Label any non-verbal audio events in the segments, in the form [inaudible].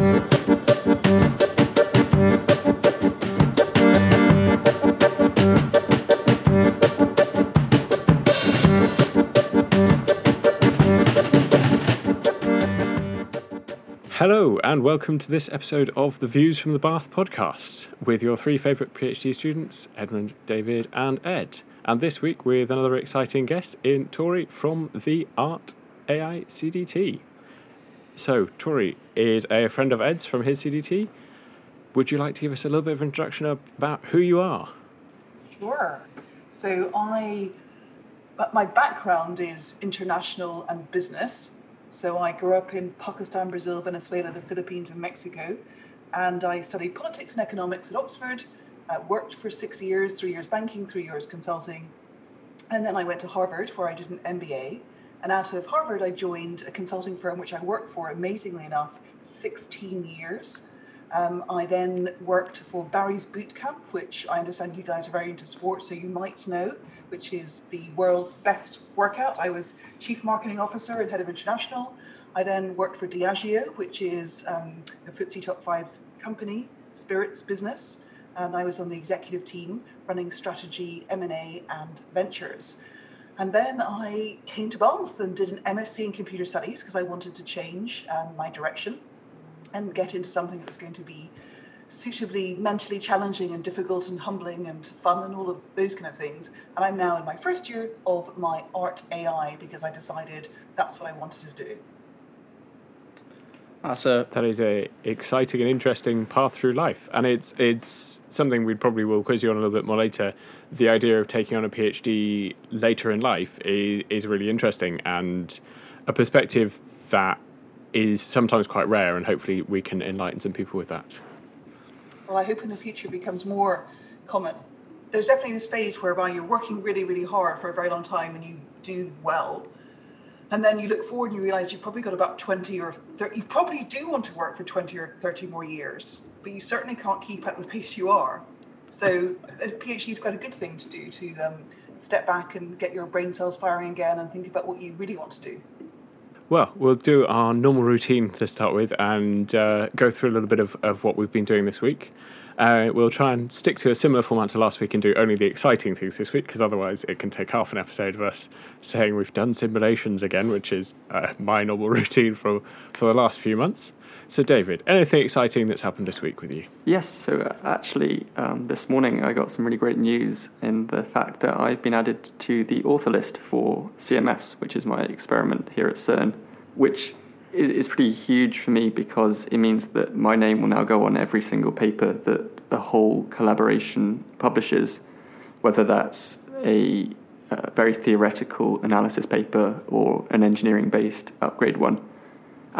Hello, and welcome to this episode of the Views from the Bath podcast with your three favourite PhD students, Edmund, David, and Ed. And this week with another exciting guest in Tory from the Art AI CDT. So, Tory is a friend of Ed's from his CDT. Would you like to give us a little bit of introduction about who you are? Sure. So I, my background is international and business. So I grew up in Pakistan, Brazil, Venezuela, the Philippines, and Mexico, and I studied politics and economics at Oxford. Uh, worked for six years, three years banking, three years consulting, and then I went to Harvard where I did an MBA. And out of Harvard, I joined a consulting firm which I worked for, amazingly enough, 16 years. Um, I then worked for Barry's Boot Camp, which I understand you guys are very into sports, so you might know, which is the world's best workout. I was chief marketing officer and head of international. I then worked for Diageo, which is um, a FTSE top five company, spirits business, and I was on the executive team running strategy, M&A, and ventures. And then I came to Bath and did an MSc in computer studies because I wanted to change um, my direction and get into something that was going to be suitably mentally challenging and difficult and humbling and fun and all of those kind of things. And I'm now in my first year of my art AI because I decided that's what I wanted to do. That's a that is a exciting and interesting path through life, and it's it's something we probably will quiz you on a little bit more later. The idea of taking on a PhD later in life is is really interesting and a perspective that is sometimes quite rare, and hopefully we can enlighten some people with that. Well, I hope in the future becomes more common. There's definitely this phase whereby you're working really, really hard for a very long time and you do well. And then you look forward and you realize you've probably got about 20 or 30, you probably do want to work for 20 or 30 more years, but you certainly can't keep at the pace you are. So a PhD is quite a good thing to do to um, step back and get your brain cells firing again and think about what you really want to do. Well, we'll do our normal routine to start with and uh, go through a little bit of, of what we've been doing this week. Uh, we'll try and stick to a similar format to last week and do only the exciting things this week, because otherwise it can take half an episode of us saying we've done simulations again, which is uh, my normal [laughs] routine for, for the last few months. So, David, anything exciting that's happened this week with you? Yes, so uh, actually, um, this morning I got some really great news in the fact that I've been added to the author list for CMS, which is my experiment here at CERN, which is pretty huge for me because it means that my name will now go on every single paper that the whole collaboration publishes, whether that's a, a very theoretical analysis paper or an engineering based upgrade one.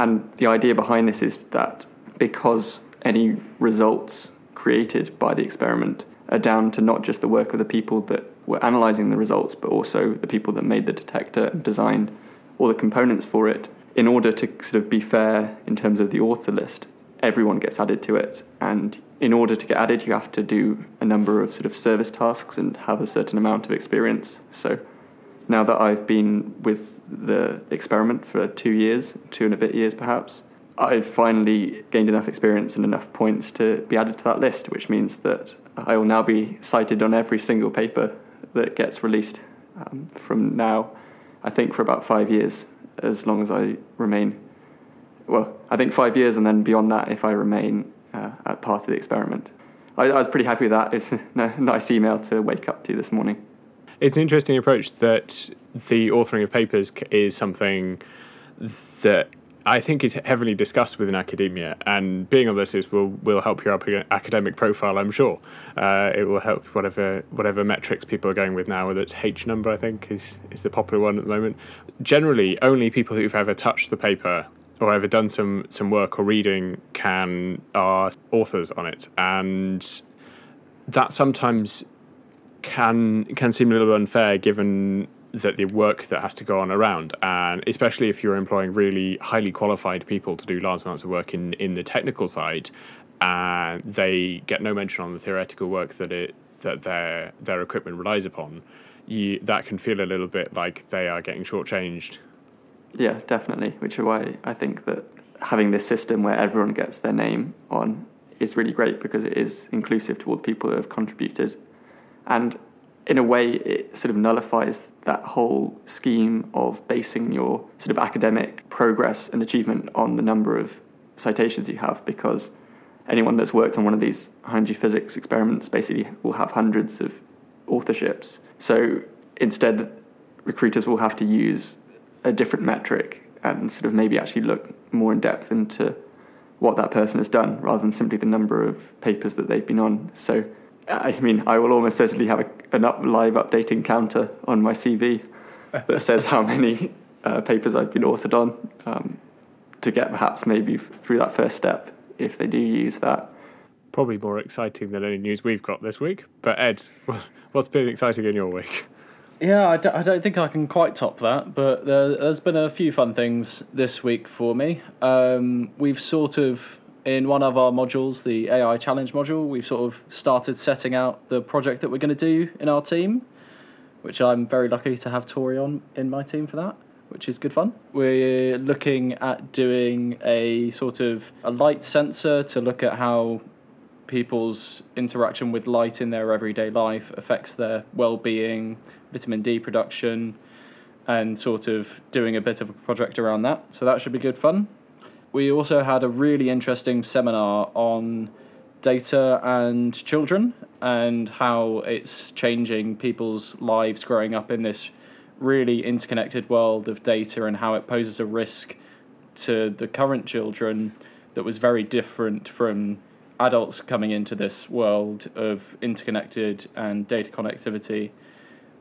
And the idea behind this is that because any results created by the experiment are down to not just the work of the people that were analyzing the results, but also the people that made the detector and designed all the components for it. In order to sort of be fair in terms of the author list, everyone gets added to it. And in order to get added, you have to do a number of sort of service tasks and have a certain amount of experience. So now that I've been with the experiment for two years, two and a bit years perhaps, I've finally gained enough experience and enough points to be added to that list, which means that I will now be cited on every single paper that gets released um, from now, I think, for about five years, as long as I remain. Well, I think five years, and then beyond that, if I remain uh, at part of the experiment. I, I was pretty happy with that. It's [laughs] a nice email to wake up to this morning it's an interesting approach that the authoring of papers is something that I think is heavily discussed within academia, and being on this is will will help your academic profile. I'm sure uh, it will help whatever whatever metrics people are going with now. Whether it's H number, I think is is the popular one at the moment. Generally, only people who've ever touched the paper or ever done some some work or reading can are authors on it, and that sometimes can can seem a little unfair given that the work that has to go on around, and especially if you're employing really highly qualified people to do large amounts of work in, in the technical side, and they get no mention on the theoretical work that it that their their equipment relies upon, you, that can feel a little bit like they are getting shortchanged. Yeah, definitely. Which is why I think that having this system where everyone gets their name on is really great because it is inclusive to all the people who have contributed. And in a way, it sort of nullifies that whole scheme of basing your sort of academic progress and achievement on the number of citations you have because anyone that's worked on one of these energy physics experiments basically will have hundreds of authorships. So instead, recruiters will have to use a different metric and sort of maybe actually look more in depth into what that person has done rather than simply the number of papers that they've been on. So, I mean, I will almost certainly have a, an up live updating counter on my CV [laughs] that says how many uh, papers I've been authored on um, to get perhaps maybe through that first step if they do use that. Probably more exciting than any news we've got this week. But Ed, [laughs] what's been exciting in your week? Yeah, I d- I don't think I can quite top that, but there, has been a few fun things this week for me. Um, we've sort of, in one of our modules, the AI Challenge module, we've sort of started setting out the project that we're going to do in our team, which I'm very lucky to have Tory on in my team for that, which is good fun. We're looking at doing a sort of a light sensor to look at how people's interaction with light in their everyday life affects their well-being vitamin D production, and sort of doing a bit of a project around that. So that should be good fun. We also had a really interesting seminar on data and children and how it's changing people's lives growing up in this really interconnected world of data and how it poses a risk to the current children that was very different from adults coming into this world of interconnected and data connectivity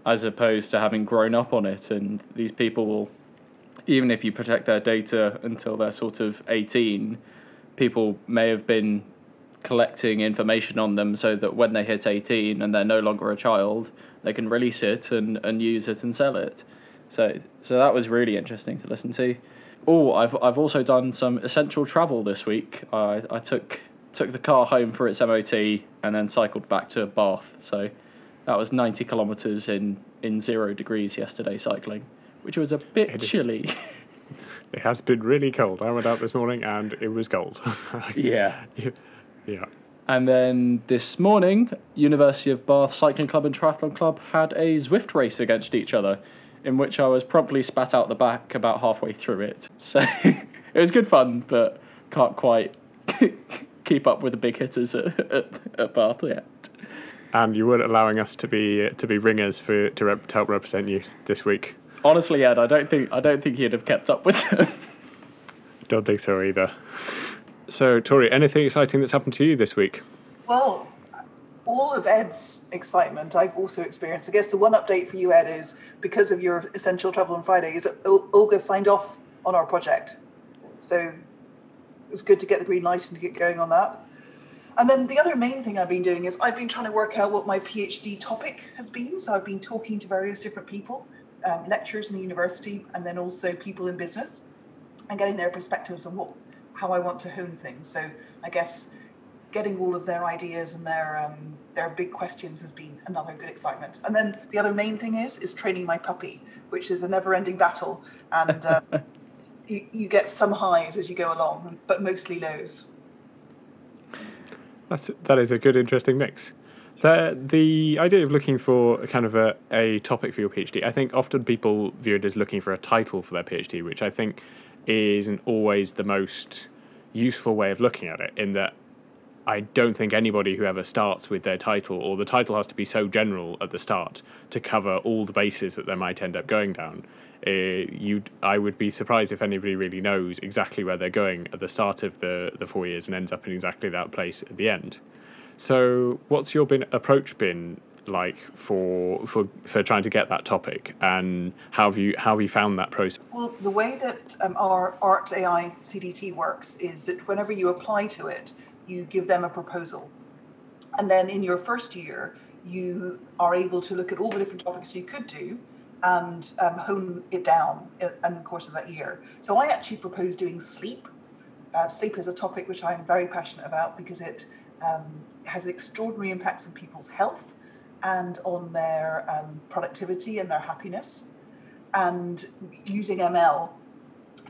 as opposed to having grown up on it. And these people will, even if you protect their data until they're sort of 18, people may have been collecting information on them so that when they hit 18 and they're no longer a child, they can release it and, and use it and sell it. So, so that was really interesting to listen to. Oh, I've, I've also done some essential travel this week. I, I took took the car home for its MOT and then cycled back to Bath. So that was 90 kilometres in, in zero degrees yesterday cycling, which was a bit it chilly. [laughs] [laughs] It has been really cold. I went out this morning and it was cold. [laughs] yeah. Yeah. And then this morning, University of Bath Cycling Club and Triathlon Club had a Zwift race against each other, in which I was promptly spat out the back about halfway through it. So it was good fun, but can't quite keep up with the big hitters at, at, at Bath yet and you weren't allowing us to be to be ringers for to, rep, to help represent you this week. Honestly, Ed, I don't think I don't think he'd have kept up with [laughs] them. Don't think so either. So, Tory, anything exciting that's happened to you this week? Well, all of Ed's excitement I've also experienced. I guess the one update for you, Ed, is because of your essential travel on Friday, is Olga signed off on our project. So it was good to get the green light and to get going on that. And then the other main thing I've been doing is I've been trying to work out what my PhD topic has been. So I've been talking to various different people, um, lecturers in the university, and then also people in business, and getting their perspectives on what how I want to hone things. So I guess getting all of their ideas and their um, their big questions has been another good excitement. And then the other main thing is is training my puppy, which is a never-ending battle, and uh, [laughs] you, you get some highs as you go along, but mostly lows. That's that is a good, interesting mix. The the idea of looking for kind of a, a topic for your PhD, I think often people view it as looking for a title for their PhD, which I think isn't always the most useful way of looking at it. In that, I don't think anybody who ever starts with their title, or the title has to be so general at the start to cover all the bases that they might end up going down, uh, you I would be surprised if anybody really knows exactly where they're going at the start of the the four years and ends up in exactly that place at the end. So, what's your been approach been like for for for trying to get that topic, and how have you how have you found that process? Well, the way that um, our Art AI CDT works is that whenever you apply to it, you give them a proposal, and then in your first year, you are able to look at all the different topics you could do and um, hone it down in, the course of that year. So I actually propose doing sleep. Uh, sleep is a topic which I'm very passionate about because it um, has extraordinary impacts on people's health and on their um, productivity and their happiness. And using ML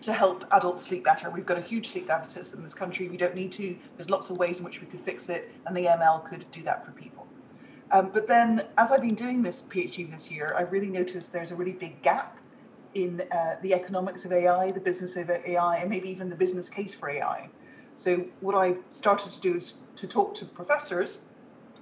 to help adults sleep better. We've got a huge sleep deficit in this country. We don't need to. There's lots of ways in which we could fix it, and the ML could do that for people. Um, but then, as I've been doing this PhD this year, I really noticed there's a really big gap in uh, the economics of AI, the business of AI, and maybe even the business case for AI. So, what I've started to do is to talk to professors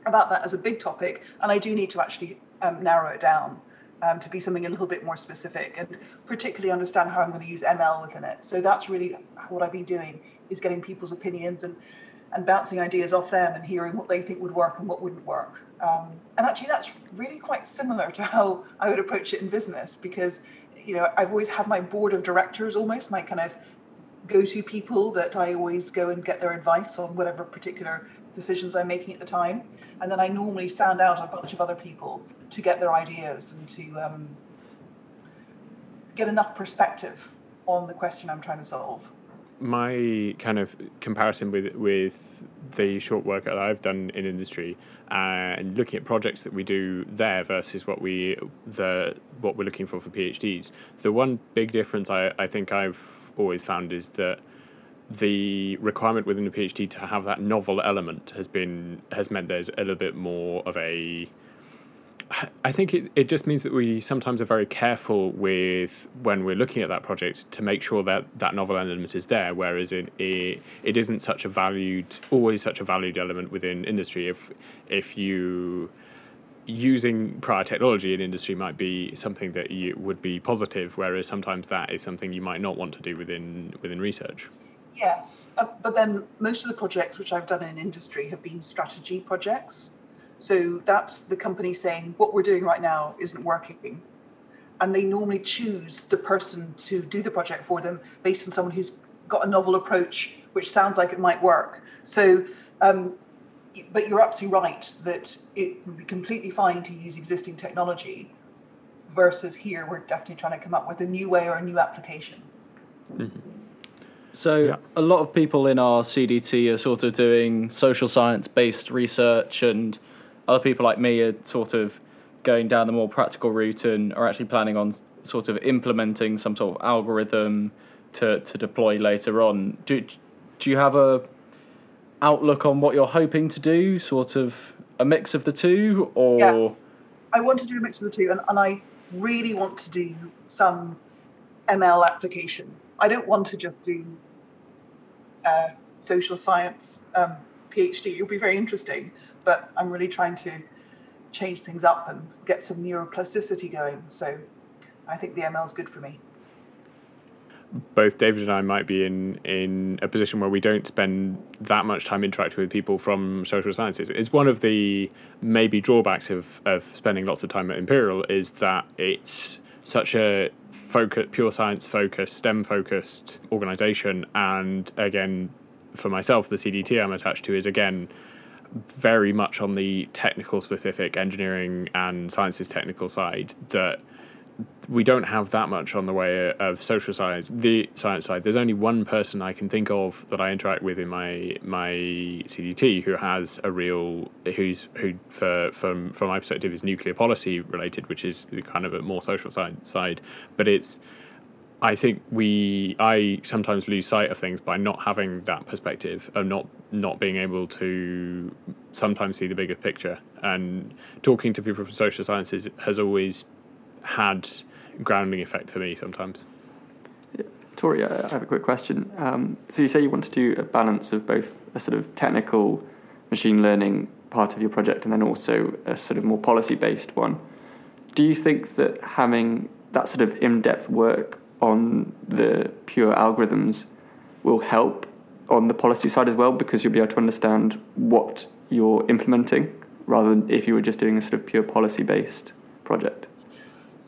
about that as a big topic, and I do need to actually um, narrow it down um, to be something a little bit more specific and particularly understand how I'm going to use ML within it. So that's really what I've been doing is getting people's opinions and and bouncing ideas off them and hearing what they think would work and what wouldn't work. Um, and actually, that's really quite similar to how I would approach it in business because you know I've always had my board of directors almost my kind of go-to people that I always go and get their advice on whatever particular decisions I'm making at the time, and then I normally stand out a bunch of other people to get their ideas and to um, get enough perspective on the question I'm trying to solve. My kind of comparison with with the short work that I've done in industry and looking at projects that we do there versus what we the what we're looking for for PhDs. The one big difference I, I think I've always found is that the requirement within a PhD to have that novel element has been has meant there's a little bit more of a I think it, it just means that we sometimes are very careful with when we're looking at that project to make sure that that novel element is there, whereas it, it, it isn't such a valued, always such a valued element within industry. If, if you using prior technology in industry might be something that you would be positive, whereas sometimes that is something you might not want to do within within research. Yes, uh, but then most of the projects which I've done in industry have been strategy projects. So that's the company saying what we're doing right now isn't working. And they normally choose the person to do the project for them based on someone who's got a novel approach, which sounds like it might work. So, um, but you're absolutely right that it would be completely fine to use existing technology versus here we're definitely trying to come up with a new way or a new application. Mm-hmm. So yeah. a lot of people in our CDT are sort of doing social science based research and other people like me are sort of going down the more practical route and are actually planning on sort of implementing some sort of algorithm to, to deploy later on. Do, do you have a outlook on what you're hoping to do? Sort of a mix of the two, or yeah. I want to do a mix of the two, and, and I really want to do some ML application. I don't want to just do uh, social science um, PhD. It'll be very interesting, but I'm really trying to change things up and get some neuroplasticity going. So I think the ML is good for me. Both David and I might be in, in a position where we don't spend that much time interacting with people from social sciences. It's one of the maybe drawbacks of, of spending lots of time at Imperial is that it's such a focus, pure science focused, STEM focused organization. And again, for myself, the CDT I'm attached to is again very much on the technical specific engineering and sciences technical side that we don't have that much on the way of social science the science side there's only one person i can think of that i interact with in my my cdt who has a real who's who for from from my perspective is nuclear policy related which is kind of a more social science side but it's I think we I sometimes lose sight of things by not having that perspective of not not being able to sometimes see the bigger picture. And talking to people from social sciences has always had grounding effect for me sometimes. Yeah. Tory, I have a quick question. Um, so you say you want to do a balance of both a sort of technical machine learning part of your project and then also a sort of more policy based one. Do you think that having that sort of in depth work on the pure algorithms will help on the policy side as well because you'll be able to understand what you're implementing rather than if you were just doing a sort of pure policy based project?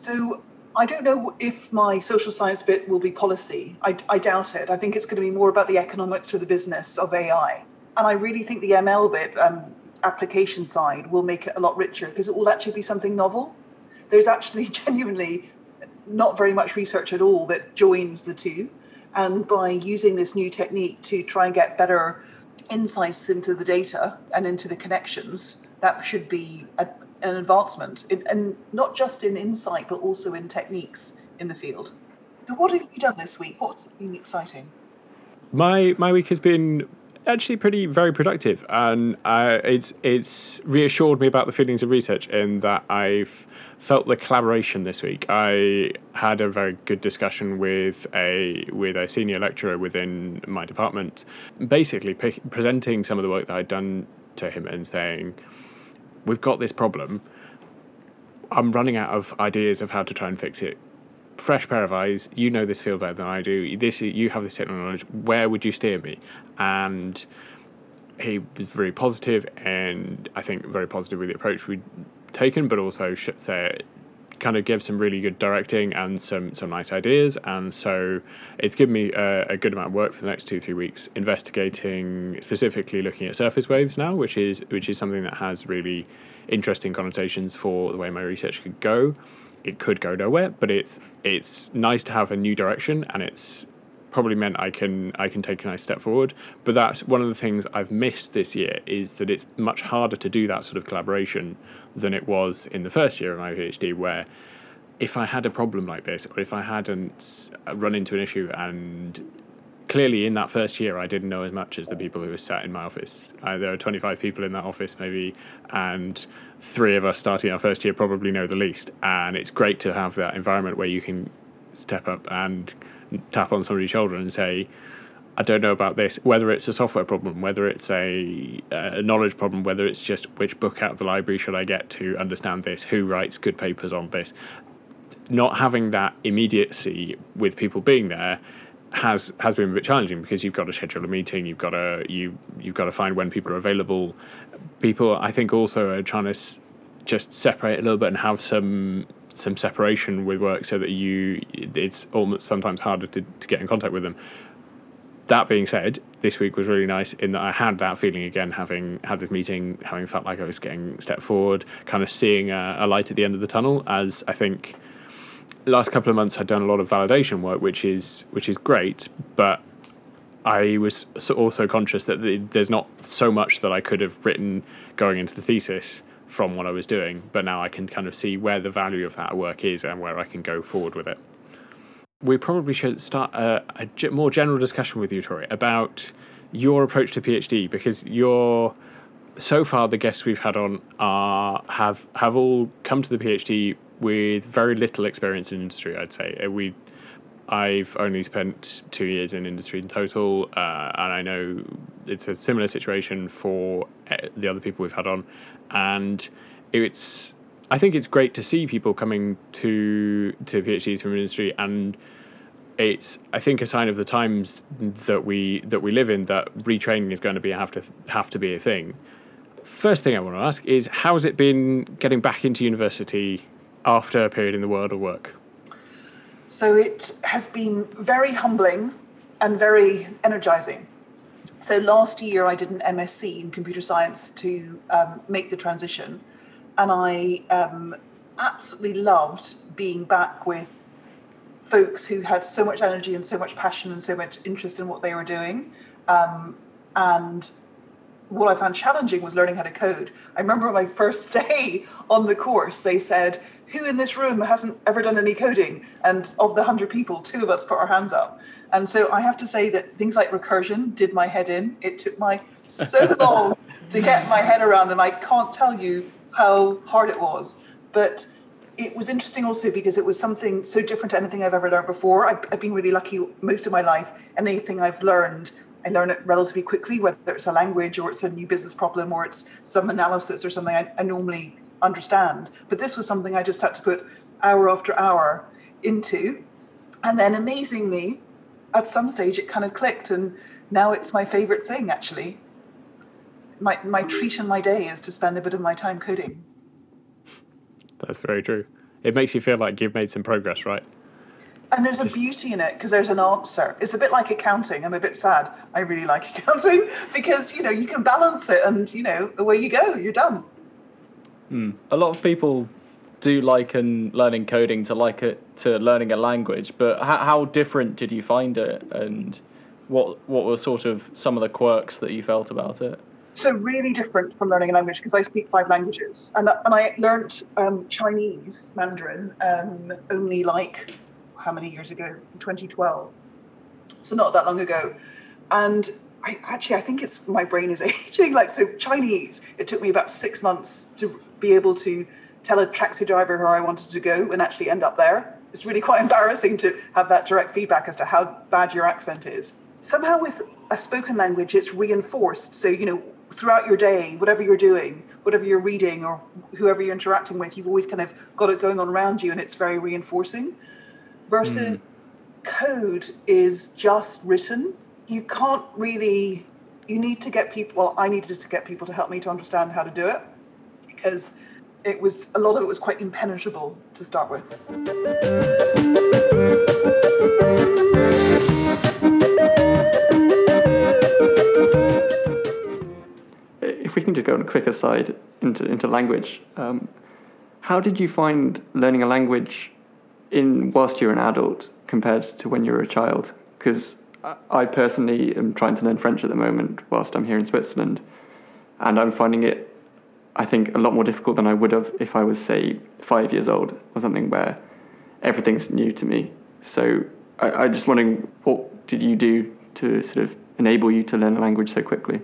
So I don't know if my social science bit will be policy. I, I, doubt it. I think it's going to be more about the economics or the business of AI. And I really think the ML bit, um, application side, will make it a lot richer because it will actually be something novel. There's actually [laughs] genuinely not very much research at all that joins the two. And by using this new technique to try and get better insights into the data and into the connections, that should be a, an advancement, in, and not just in insight, but also in techniques in the field. So, what have you done this week? What's been exciting? My my week has been actually pretty very productive, and uh, it's it's reassured me about the feelings of research in that I've felt the collaboration this week. I had a very good discussion with a with a senior lecturer within my department, basically presenting some of the work that I'd done to him and saying, "We've got this problem. I'm running out of ideas of how to try and fix it fresh pair of eyes. You know this field better than I do. This you have this technical knowledge. Where would you steer me? And he was very positive, and I think very positive with the approach we'd taken, but also say kind of gave some really good directing and some some nice ideas. And so it's given me a, a, good amount of work for the next two three weeks investigating specifically looking at surface waves now, which is which is something that has really interesting connotations for the way my research could go it could go nowhere, but it's it's nice to have a new direction, and it's probably meant I can I can take a nice step forward. But that's one of the things I've missed this year is that it's much harder to do that sort of collaboration than it was in the first year of my PhD, where if I had a problem like this, or if I hadn't run into an issue and clearly in that first year I didn't know as much as the people who were sat in my office. Uh, there are 25 people in that office maybe, and three of us starting our first year probably know the least. And it's great to have that environment where you can step up and tap on somebody's shoulder and say, I don't know about this, whether it's a software problem, whether it's a, a, knowledge problem, whether it's just which book out of the library should I get to understand this, who writes good papers on this. Not having that immediacy with people being there has has been a bit challenging because you've got to schedule a meeting, you've got to you you've got to find when people are available. People, I think, also are trying to s- just separate a little bit and have some some separation with work so that you it's almost sometimes harder to, to get in contact with them. That being said, this week was really nice in that I had that feeling again, having had this meeting, having felt like I was getting step forward, kind of seeing a, a light at the end of the tunnel. As I think last couple of months I'd done a lot of validation work, which is which is great, but I was also conscious that there's not so much that I could have written going into the thesis from what I was doing, but now I can kind of see where the value of that work is and where I can go forward with it. We probably should start a, a more general discussion with you, Tory, about your approach to PhD because you're so far the guests we've had on are have have all come to the PhD with very little experience in industry. I'd say uh, we. I've only spent two years in industry in total, uh, and I know it's a similar situation for uh, the other people we've had on, and it's. I think it's great to see people coming to to PhDs from industry, and it's I think a sign of the times that we that we live in that retraining is going to be have to have to be a thing. First thing I want to ask is how's it been getting back into university after a period in the world of work? So it has been very humbling and very energizing. So last year I did an MSc in computer science to um, make the transition, and I um, absolutely loved being back with folks who had so much energy and so much passion and so much interest in what they were doing. Um, and what I found challenging was learning how to code. I remember my first [laughs] day on the course, they said, Who in this room hasn't ever done any coding? And of the 100 people, two of us put our hands up. And so I have to say that things like recursion did my head in. It took my so [laughs] long to get my head around them. I can't tell you how hard it was. But it was interesting also because it was something so different to anything I've ever learned before. I've, I've been really lucky most of my life. Anything I've learned I learn it relatively quickly, whether it's a language or it's a new business problem or it's some analysis or something I, I normally understand. But this was something I just had to put hour after hour into. And then amazingly, at some stage, it kind of clicked, and now it's my favorite thing actually. My, my treat in my day is to spend a bit of my time coding. That's very true. It makes you feel like you've made some progress, right? And there's a beauty in it because there's an answer. It's a bit like accounting. I'm a bit sad. I really like [laughs] accounting because you know you can balance it, and you know away you go. You're done. Hmm. A lot of people do liken learning coding to like it to learning a language, but how, how different did you find it, and what what were sort of some of the quirks that you felt about it? So really different from learning a language because I speak five languages, and and I learned um, Chinese Mandarin um, only like how many years ago? 2012. So not that long ago. And I actually I think it's my brain is [laughs] aging. Like so Chinese, it took me about six months to be able to tell a taxi driver where I wanted to go and actually end up there. It's really quite [laughs] embarrassing to have that direct feedback as to how bad your accent is. Somehow with a spoken language, it's reinforced. So, you know, throughout your day, whatever you're doing, whatever you're reading or whoever you're interacting with, you've always kind of got it going on around you and it's very reinforcing. Versus mm. code is just written. You can't really, you need to get people, well, I needed to get people to help me to understand how to do it because it was, a lot of it was quite impenetrable to start with. if we can just go on a quick aside into, into language, um, how did you find learning a language in whilst you're an adult compared to when you were a child? Because I personally am trying to learn French at the moment whilst I'm here in Switzerland, and I'm finding it, I think, a lot more difficult than I would have if I was, say, five years old or something where everything's new to me. So I, I'm just wondering, what did you do to sort of enable you to learn a language so quickly?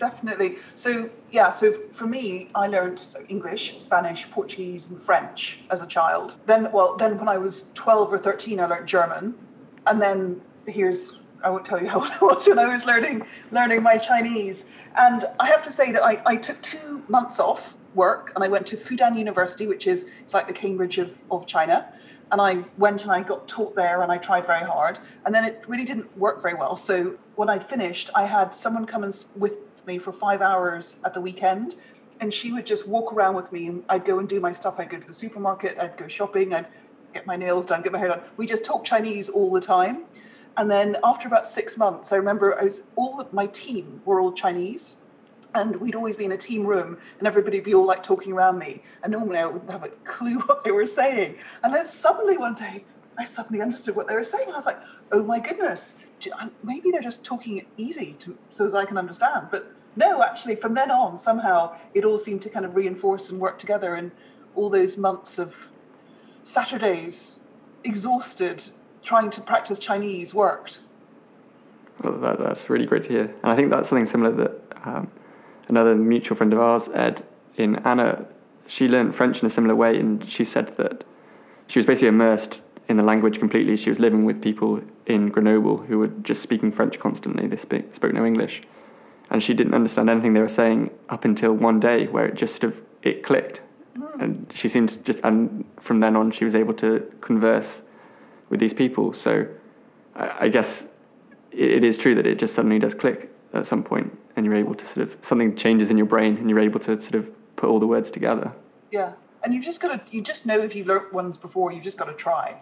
definitely. So yeah, so for me, I learned English, Spanish, Portuguese, and French as a child. Then, well, then when I was twelve or thirteen, I learned German, and then here's I won't tell you how old I was when I was learning learning my Chinese. And I have to say that I, I took two months off work and I went to Fudan University, which is it's like the Cambridge of, of China. And I went and I got taught there and I tried very hard. And then it really didn't work very well. So when I'd finished, I had someone come and with me for five hours at the weekend. And she would just walk around with me and I'd go and do my stuff. I'd go to the supermarket, I'd go shopping, I'd get my nails done, get my hair done. We just talked Chinese all the time. And then after about six months, I remember I was all my team were all Chinese. And we'd always be in a team room and everybody'd be all like talking around me. And normally I wouldn't have a [laughs] clue what they were saying. And then suddenly one day I suddenly understood what they were saying. And I was like, oh my goodness, maybe they're just talking it easy to, so as I can understand. But no, actually, from then on, somehow it all seemed to kind of reinforce and work together. And all those months of Saturdays, exhausted, trying to practice Chinese worked. Well, that, that's really great to hear. And I think that's something similar that um, another mutual friend of ours, Ed, in Anna, she learned French in a similar way. And she said that she was basically immersed in the language completely. She was living with people in Grenoble who were just speaking French constantly. They speak, spoke no English and she didn't understand anything they were saying up until one day where it just sort of it clicked mm. and she seemed to just and from then on she was able to converse with these people. So I, I guess it, it is true that it just suddenly does click at some point and you're able to sort of something changes in your brain and you're able to sort of put all the words together. Yeah. And you've just got to you just know if you've learnt ones before you've just got to try.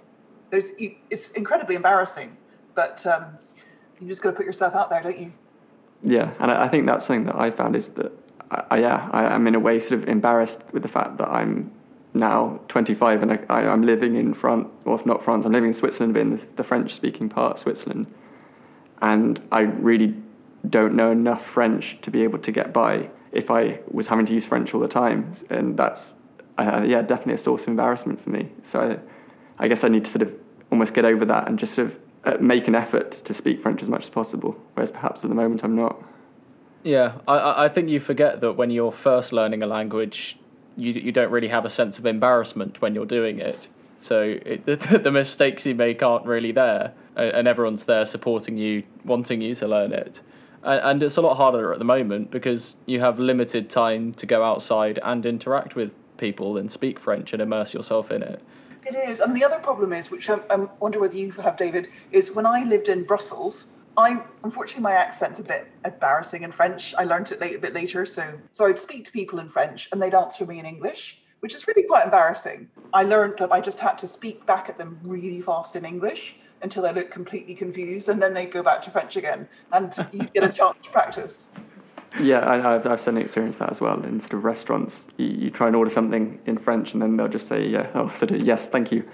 There's you, it's incredibly embarrassing but um, you just got to put yourself out there don't you? Yeah, and I, I think that's something that I found is that, I, I, yeah, I, am in a way sort of embarrassed with the fact that I'm now 25 and I, am living in France, or not France, I'm living in Switzerland, but in the, the French speaking part of Switzerland. And I really don't know enough French to be able to get by if I was having to use French all the time. And that's, uh, yeah, definitely a source of embarrassment for me. So I, I guess I need to sort of almost get over that and just sort of uh, make an effort to speak French as much as possible, whereas perhaps at the moment I'm not. Yeah, I, I think you forget that when you're first learning a language, you, you don't really have a sense of embarrassment when you're doing it. So it, [laughs] the, the mistakes you make aren't really there, and everyone's there supporting you, wanting you to learn it. And it's a lot harder at the moment because you have limited time to go outside and interact with people and speak French and immerse yourself in it. It is. And the other problem is, which I, I wonder whether you have, David, is when I lived in Brussels, I unfortunately my accent's a bit embarrassing in French. I learned it late, a bit later, so so I'd speak to people in French and they'd answer me in English, which is really quite embarrassing. I learned that I just had to speak back at them really fast in English until they looked completely confused, and then they go back to French again, and you get a chance to practice. Yeah, I, have I've certainly experienced that as well. In sort of restaurants, you, you, try and order something in French, and then they'll just say, "Yeah, [laughs] oh, sort of yes, thank you,"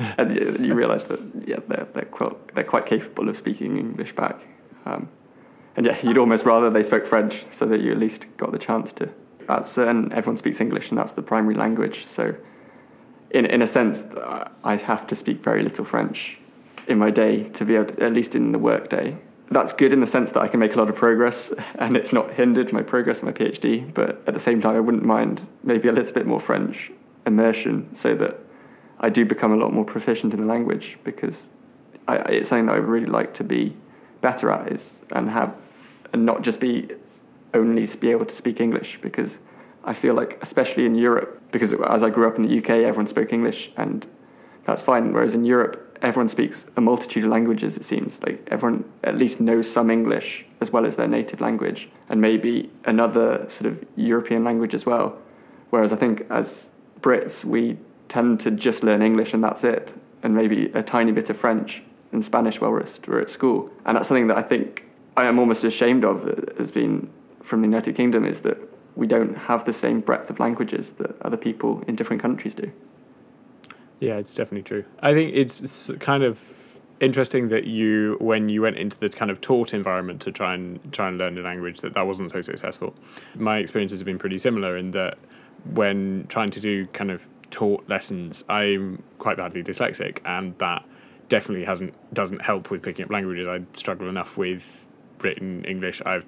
[laughs] and you, you realise that yeah, they're they're quite they're quite capable of speaking English back. Um, and yeah, you'd almost rather they spoke French, so that you at least got the chance to. At certain, everyone speaks English, and that's the primary language. So in, in a sense, I have to speak very little French in my day to be able to, at least in the work day. That's good in the sense that I can make a lot of progress [laughs] and it's not hindered my progress in my PhD. But at the same time, I wouldn't mind maybe a little bit more French immersion so that I do become a lot more proficient in the language because I, it's something that I really like to be better at is and have and not just be only be able to speak English because I feel like especially in Europe because as I grew up in the UK everyone spoke English and that's fine whereas in Europe everyone speaks a multitude of languages it seems. Like everyone at least knows some English as well as their native language and maybe another sort of European language as well. Whereas I think as Brits we tend to just learn English and that's it and maybe a tiny bit of French and Spanish while we're, we're at school. And that's something that I think I am almost ashamed of uh, as being from the United Kingdom is that we don't have the same breadth of languages that other people in different countries do. Yeah, it's definitely true. I think it's kind of interesting that you, when you went into the kind of taught environment to try and try and learn a language, that that wasn't so successful. My experiences have been pretty similar in that when trying to do kind of taught lessons, I'm quite badly dyslexic, and that definitely hasn't doesn't help with picking up languages. I struggle enough with written English. I've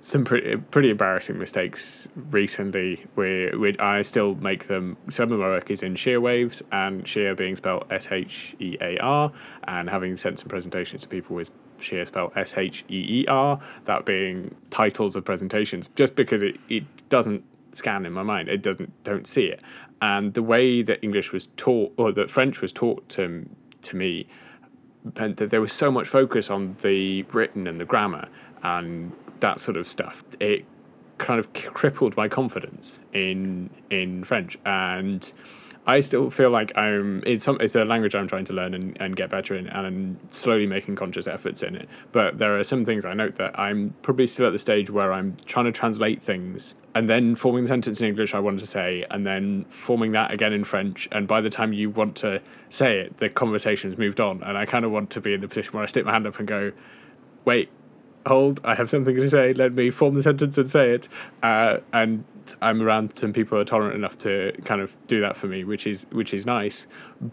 some pretty pretty embarrassing mistakes recently. Where, where I still make them. Some of my work is in shear waves, and shear being spelled S H E A R, and having sent some presentations to people with shear spelled S H E E R. That being titles of presentations, just because it, it doesn't scan in my mind. It doesn't don't see it. And the way that English was taught, or that French was taught to to me meant that there was so much focus on the written and the grammar and that sort of stuff. It kind of crippled my confidence in in French and I still feel like I'm it's some it's a language I'm trying to learn and, and get better in and I'm slowly making conscious efforts in it. But there are some things I note that I'm probably still at the stage where I'm trying to translate things and then forming the sentence in English I want to say and then forming that again in French and by the time you want to say it the conversation's moved on and I kind of want to be in the position where I stick my hand up and go wait hold I have something to say let me form the sentence and say it uh, and I'm around some people who are tolerant enough to kind of do that for me, which is which is nice,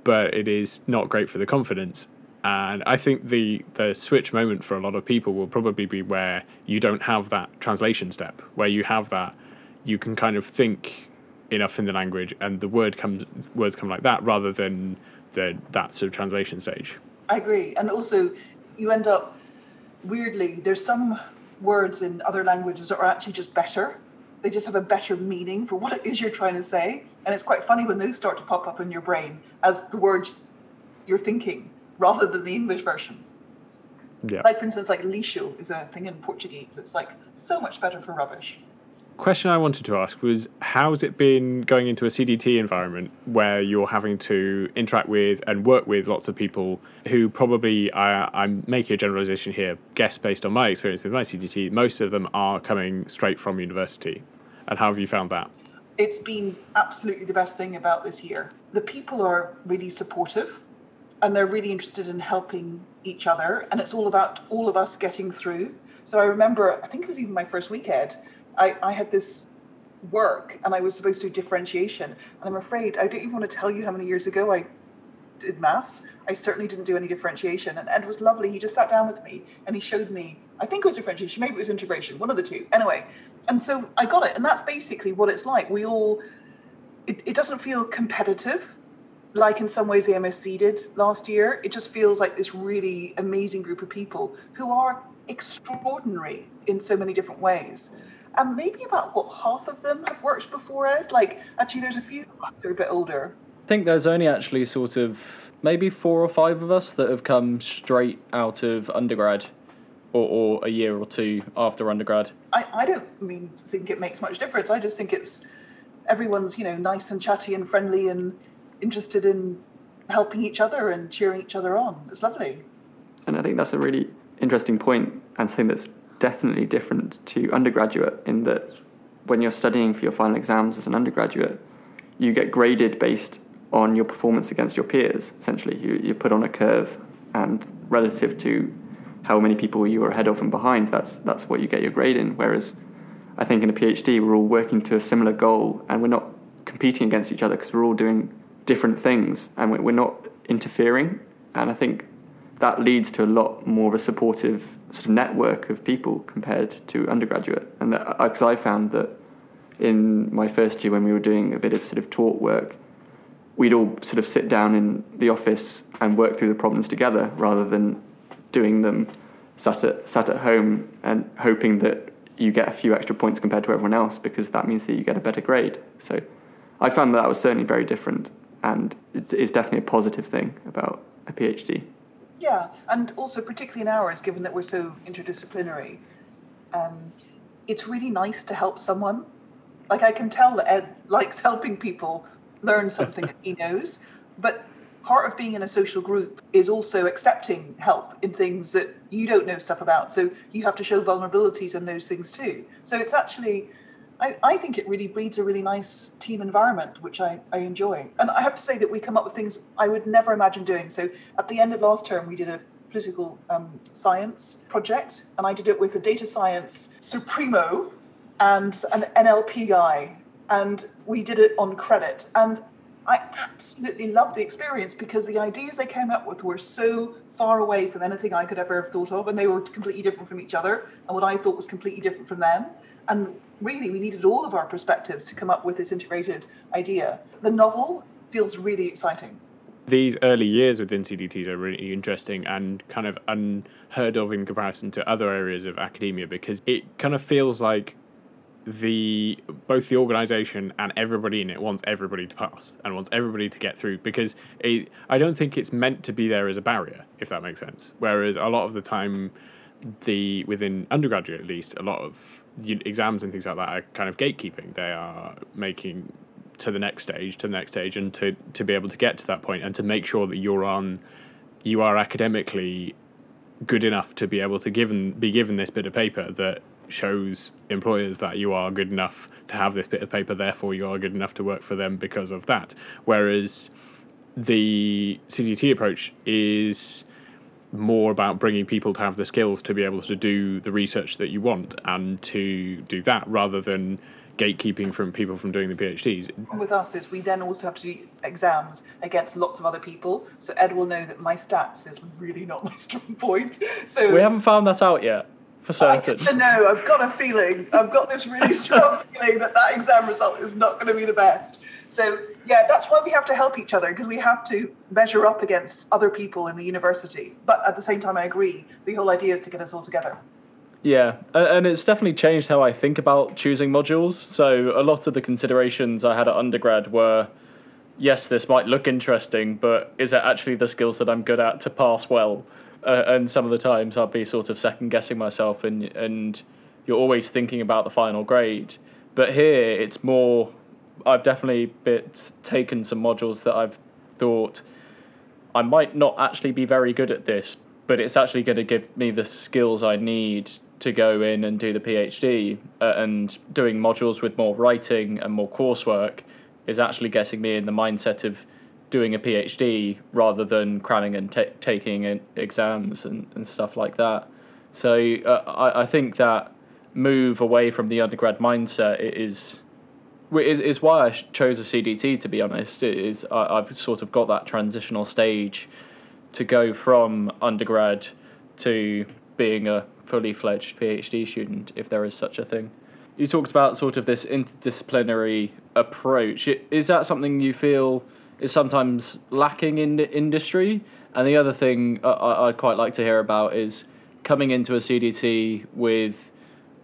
but it is not great for the confidence. And I think the the switch moment for a lot of people will probably be where you don't have that translation step, where you have that you can kind of think enough in the language and the word comes words come like that rather than the that sort of translation stage. I agree. And also you end up weirdly there's some words in other languages that are actually just better they just have a better meaning for what it is you're trying to say. And it's quite funny when those start to pop up in your brain as the words you're thinking rather than the English version. Yeah. Like, for instance, like lixo is a thing in Portuguese. It's like so much better for rubbish. Question I wanted to ask was how's it been going into a CDT environment where you're having to interact with and work with lots of people who probably, I, I'm making a generalization here, guess based on my experience with my CDT, most of them are coming straight from university. And how have you found that? It's been absolutely the best thing about this year. The people are really supportive and they're really interested in helping each other. And it's all about all of us getting through. So I remember, I think it was even my first week ed, I, I had this work and I was supposed to do differentiation. And I'm afraid I don't even want to tell you how many years ago I did maths. I certainly didn't do any differentiation. And Ed was lovely. He just sat down with me and he showed me, I think it was differentiation, maybe it was integration, one of the two. Anyway, and so I got it. And that's basically what it's like. We all, it, it doesn't feel competitive like in some ways the MSc did last year. It just feels like this really amazing group of people who are extraordinary in so many different ways and maybe about what half of them have worked before Ed. Like actually, there's a few that are a bit older. I think there's only actually sort of maybe four or five of us that have come straight out of undergrad. Or, or a year or two after undergrad. I, I don't mean think it makes much difference. I just think it's everyone's you know nice and chatty and friendly and interested in helping each other and cheering each other on. It's lovely. And I think that's a really interesting point and something that's definitely different to undergraduate in that when you're studying for your final exams as an undergraduate, you get graded based on your performance against your peers. Essentially, you, you're put on a curve, and relative to how many people you are ahead of and behind, that's that's what you get your grade in. Whereas, I think in a PhD, we're all working to a similar goal, and we're not competing against each other because we're all doing different things and we're not interfering. And I think that leads to a lot more of a supportive sort of network of people compared to undergraduate. And because uh, I found that in my first year when we were doing a bit of sort of taught work, we'd all sort of sit down in the office and work through the problems together rather than doing them sat at, sat at home and hoping that you get a few extra points compared to everyone else because that means that you get a better grade. So I found that, that was certainly very different and it's, it's definitely a positive thing about a PhD. Yeah, and also particularly in ours, given that we're so interdisciplinary, um, it's really nice to help someone. Like I can tell that Ed likes [laughs] helping people learn something that he knows, but part of being in a social group is also accepting help in things that you don't know stuff about. So you have to show vulnerabilities in those things too. So it's actually I, I think it really breeds a really nice team environment, which I, I enjoy. And I have to say that we come up with things I would never imagine doing. So at the end of last term, we did a political um, science project, and I did it with a data science supremo and an NLP guy, and we did it on credit. And I absolutely loved the experience because the ideas they came up with were so far away from anything I could ever have thought of, and they were completely different from each other, and what I thought was completely different from them. And really, we needed all of our perspectives to come up with this integrated idea. The novel feels really exciting. These early years within CDTs are really interesting and kind of unheard of in comparison to other areas of academia because it kind of feels like the both the organization and everybody in it wants everybody to pass and wants everybody to get through because it, I don't think it's meant to be there as a barrier if that makes sense whereas a lot of the time the within undergraduate at least a lot of exams and things like that are kind of gatekeeping. They are making to the next stage, to the next stage, and to to be able to get to that point and to make sure that you're on, you are academically good enough to be able to given be given this bit of paper that shows employers that you are good enough to have this bit of paper. Therefore, you are good enough to work for them because of that. Whereas the CDT approach is more about bringing people to have the skills to be able to do the research that you want and to do that rather than gatekeeping from people from doing the PhDs. With us is we then also have to do exams against lots of other people. So Ed will know that my stats is really not my [laughs] strong point. So we haven't found that out yet. For certain. I know. I've got a feeling. I've got this really [laughs] strong feeling that that exam result is not going to be the best. So yeah, that's why we have to help each other because we have to measure up against other people in the university. But at the same time, I agree. The whole idea is to get us all together. Yeah, and it's definitely changed how I think about choosing modules. So a lot of the considerations I had at undergrad were, yes, this might look interesting, but is it actually the skills that I'm good at to pass well? Uh, and some of the times I'd be sort of second guessing myself, and and you're always thinking about the final grade. But here it's more I've definitely bit taken some modules that I've thought I might not actually be very good at this, but it's actually going to give me the skills I need to go in and do the PhD. Uh, and doing modules with more writing and more coursework is actually getting me in the mindset of doing a PhD rather than cramming and t- taking exams and, and stuff like that. So uh, I, I think that move away from the undergrad mindset is is, is why I chose a CDT. To be honest, it is I, I've sort of got that transitional stage to go from undergrad to being a fully fledged PhD student, if there is such a thing. You talked about sort of this interdisciplinary approach. Is that something you feel is sometimes lacking in the industry? And the other thing I'd quite like to hear about is coming into a CDT with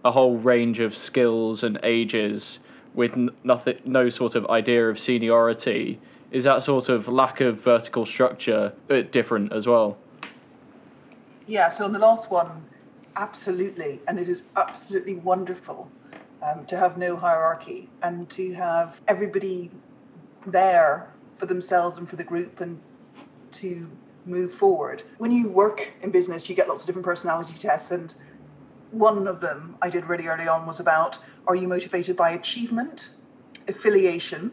a whole range of skills and ages with nothing, no sort of idea of seniority, is that sort of lack of vertical structure different as well? Yeah, so on the last one, absolutely, and it is absolutely wonderful um, to have no hierarchy and to have everybody there for themselves and for the group and to move forward. When you work in business, you get lots of different personality tests, and one of them I did really early on was about are you motivated by achievement, affiliation,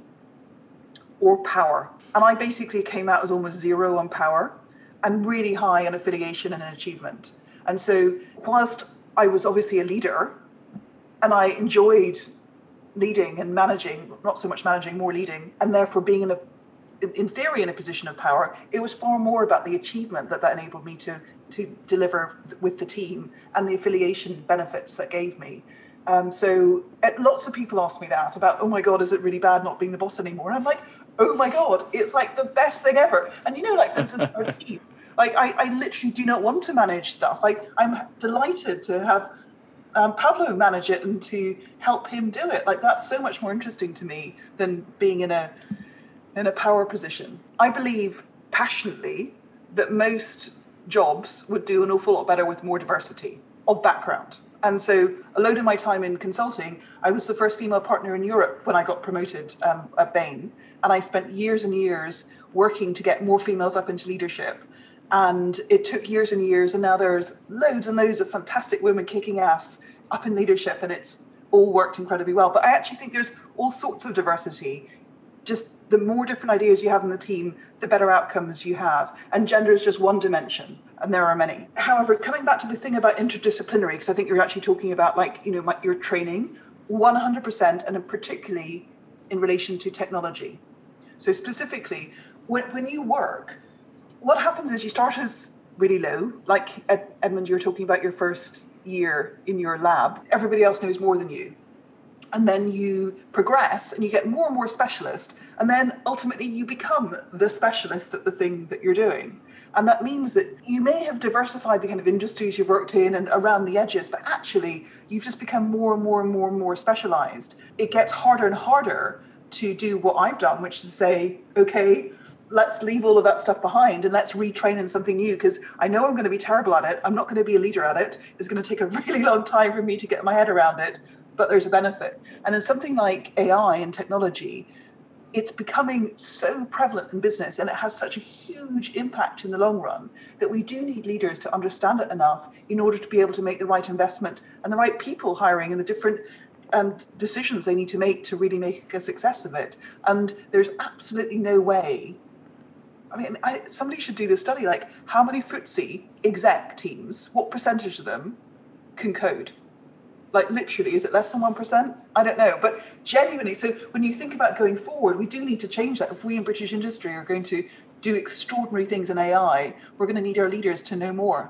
or power? And I basically came out as almost zero on power and really high on affiliation and achievement. And so, whilst I was obviously a leader and I enjoyed leading and managing, not so much managing, more leading, and therefore being in a in, theory in a position of power. It was far more about the achievement that that enabled me to to deliver with the team and the affiliation benefits that gave me. Um, so uh, lots of people ask me that about, oh my God, is it really bad not being the boss anymore? And I'm like, oh my God, it's like the best thing ever. And you know, like for instance, [laughs] our team, like I, I literally do not want to manage stuff. Like I'm delighted to have um, Pablo manage it and to help him do it. Like that's so much more interesting to me than being in a in a power position. I believe passionately that most jobs would do an awful lot better with more diversity of background. And so, a load of my time in consulting, I was the first female partner in Europe when I got promoted um, at Bain. And I spent years and years working to get more females up into leadership. And it took years and years. And now there's loads and loads of fantastic women kicking ass up in leadership. And it's all worked incredibly well. But I actually think there's all sorts of diversity just the more different ideas you have in the team, the better outcomes you have. And gender is just one dimension, and there are many. However, coming back to the thing about interdisciplinary, because I think you're actually talking about like you know my, your training, 100%, and particularly in relation to technology. So specifically, when, when you work, what happens is you start as really low, like Ed, Edmund, you were talking about your first year in your lab. Everybody else knows more than you and then you progress and you get more and more specialist and then ultimately you become the specialist at the thing that you're doing and that means that you may have diversified the kind of industries you've worked in and around the edges but actually you've just become more and more and more and more specialized it gets harder and harder to do what i've done which is to say okay let's leave all of that stuff behind and let's retrain in something new because I know I'm going to be terrible at it. I'm not going to be a leader at it. It's going to take a [laughs] really long time for me to get my head around it but there's a benefit. And in something like AI and technology, it's becoming so prevalent in business and it has such a huge impact in the long run that we do need leaders to understand it enough in order to be able to make the right investment and the right people hiring and the different um, decisions they need to make to really make a success of it. And there's absolutely no way. I mean, I, somebody should do this study like how many FTSE exec teams, what percentage of them can code? Like literally is it less than 1% i don't know but genuinely so when you think about going forward we do need to change that. If we in british industry are going to do extraordinary things in ai we're going to need our leaders to know more.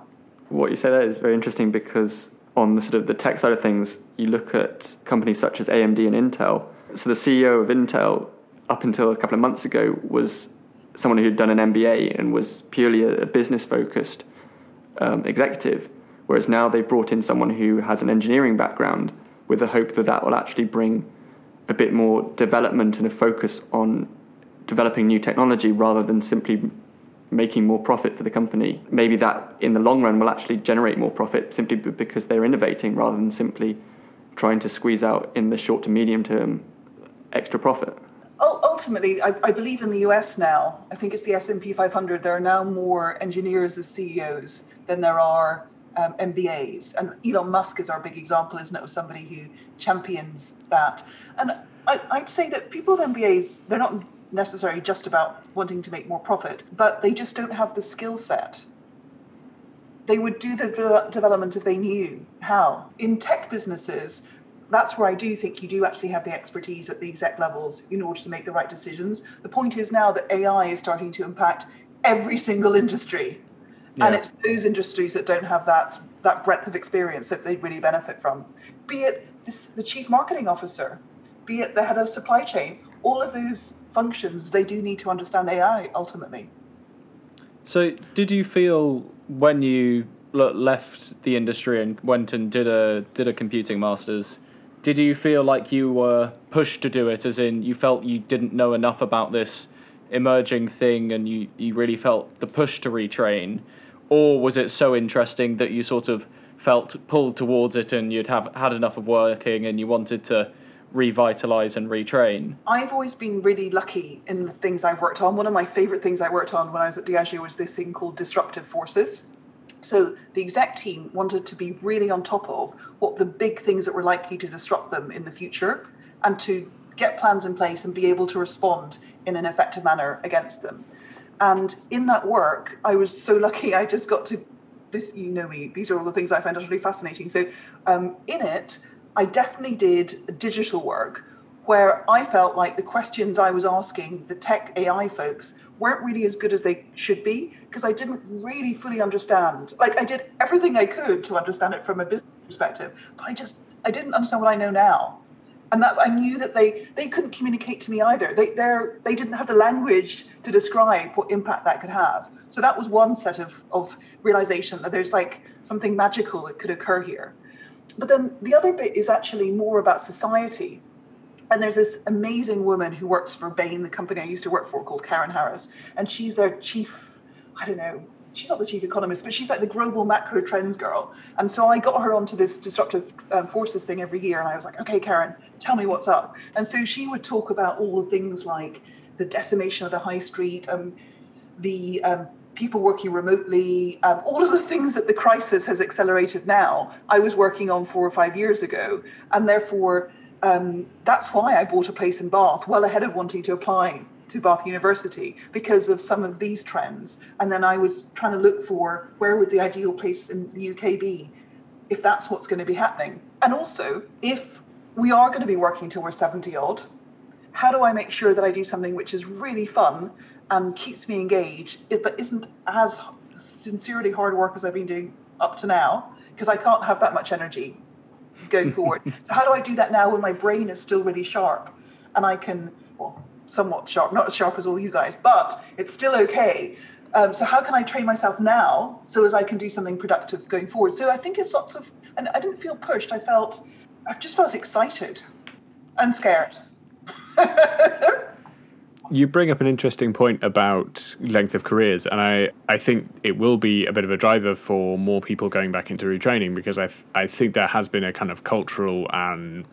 What you say there is very interesting because on the sort of the tech side of things you look at companies such as amd and intel. So the ceo of intel up until a couple of months ago was someone who'd done an mba and was purely a business focused um, executive Whereas now they've brought in someone who has an engineering background with the hope that that will actually bring a bit more development and a focus on developing new technology rather than simply making more profit for the company. Maybe that in the long run will actually generate more profit simply because they're innovating rather than simply trying to squeeze out in the short to medium term extra profit. Ultimately, I, I believe in the US now. I think it's the S&P 500. There are now more engineers as CEOs than there are um, MBAs. And Elon Musk is our big example, isn't it, of somebody who champions that. And I, I'd say that people with MBAs, they're not necessarily just about wanting to make more profit, but they just don't have the skill set. They would do the de- development if they knew how. In tech businesses, that's where I do think you do actually have the expertise at the exec levels in order to make the right decisions. The point is now that AI is starting to impact every single industry. Yeah. And it's those industries that don't have that that breadth of experience that they really benefit from. Be it this, the chief marketing officer, be it the head of supply chain, all of those functions they do need to understand AI ultimately. So, did you feel when you left the industry and went and did a did a computing masters? Did you feel like you were pushed to do it, as in you felt you didn't know enough about this emerging thing, and you you really felt the push to retrain? Or was it so interesting that you sort of felt pulled towards it and you'd have had enough of working and you wanted to revitalize and retrain? I've always been really lucky in the things I've worked on. One of my favorite things I worked on when I was at Diageo was this thing called disruptive forces. So the exec team wanted to be really on top of what the big things that were likely to disrupt them in the future and to get plans in place and be able to respond in an effective manner against them. And in that work, I was so lucky. I just got to this. You know me. These are all the things I find utterly fascinating. So um, in it, I definitely did digital work where I felt like the questions I was asking the tech AI folks weren't really as good as they should be because I didn't really fully understand. Like I did everything I could to understand it from a business perspective, but I just I didn't understand what I know now. And I knew that they they couldn't communicate to me either. They they're they didn't have the language to describe what impact that could have. So that was one set of, of realization that there's like something magical that could occur here. But then the other bit is actually more about society and there's this amazing woman who works for Bain, the company I used to work for, called Karen Harris. And she's their chief, I don't know, she's not the chief economist, but she's like the global macro trends girl. And so I got her onto this disruptive um, forces thing every year. And I was like, okay, Karen, tell me what's up. And so she would talk about all the things like the decimation of the high street, um, the um, people working remotely, um, all of the things that the crisis has accelerated now, I was working on four or five years ago. And therefore, um, that's why I bought a place in Bath well ahead of wanting to apply to Bath University because of some of these trends. And then I was trying to look for where would the ideal place in the UK be if that's what's going to be happening. And also, if we are going to be working till we're 70 odd, how do I make sure that I do something which is really fun and keeps me engaged, but isn't as sincerely hard work as I've been doing up to now? Because I can't have that much energy going forward. [laughs] so how do I do that now when my brain is still really sharp and I can, well, somewhat sharp, not as sharp as all you guys, but it's still okay. Um, so how can I train myself now so as I can do something productive going forward? So I think it's lots of, and I didn't feel pushed. I felt, I've just felt excited and scared. [laughs] you bring up an interesting point about length of careers, and I, I think it will be a bit of a driver for more people going back into retraining because I, I think there has been a kind of cultural and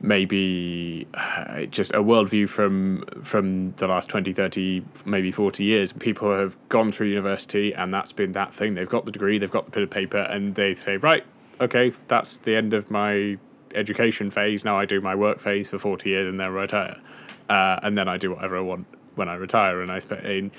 maybe uh, just a worldview from from the last 20 30 maybe 40 years. People have gone through university and that's been that thing. They've got the degree they've got the bit of paper and they say right okay that's the end of my education phase. Now i do my work phase for 40 years and then retire. Uh, and then I do whatever I want when I retire. And I spend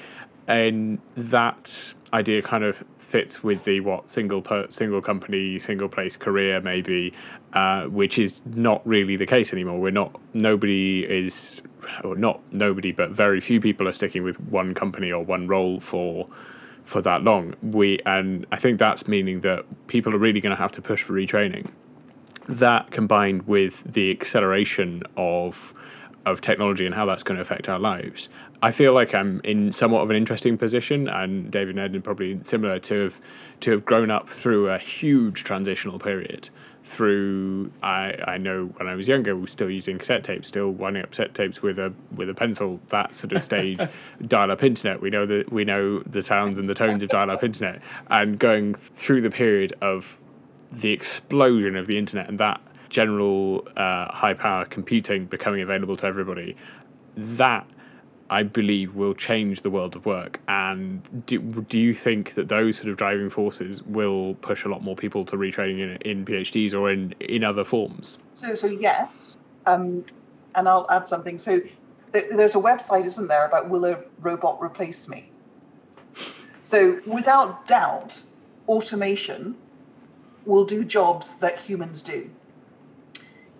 and that idea kind of fits with the what single per, single company single place career maybe uh, which is not really the case anymore. We're not nobody is or not nobody but very few people are sticking with one company or one role for for that long. We and i think that's meaning that people are really going to have to push for retraining. That combined with the acceleration of of technology and how that's going to affect our lives. I feel like I'm in somewhat of an interesting position, and David and Ed are probably similar to have to have grown up through a huge transitional period. Through I, I know when I was younger, we were still using cassette tapes, still winding up cassette tapes with a with a pencil. That sort of stage, [laughs] dial-up internet. We know that we know the sounds and the tones of dial-up internet, and going through the period of the explosion of the internet and that general uh, high power computing becoming available to everybody, that I believe will change the world of work. And do, do you think that those sort of driving forces will push a lot more people to retraining in, in PhDs or in, in other forms? So, so yes. Um, and I'll add something. So th- there's a website, isn't there, about will a robot replace me? So without doubt, automation will do jobs that humans do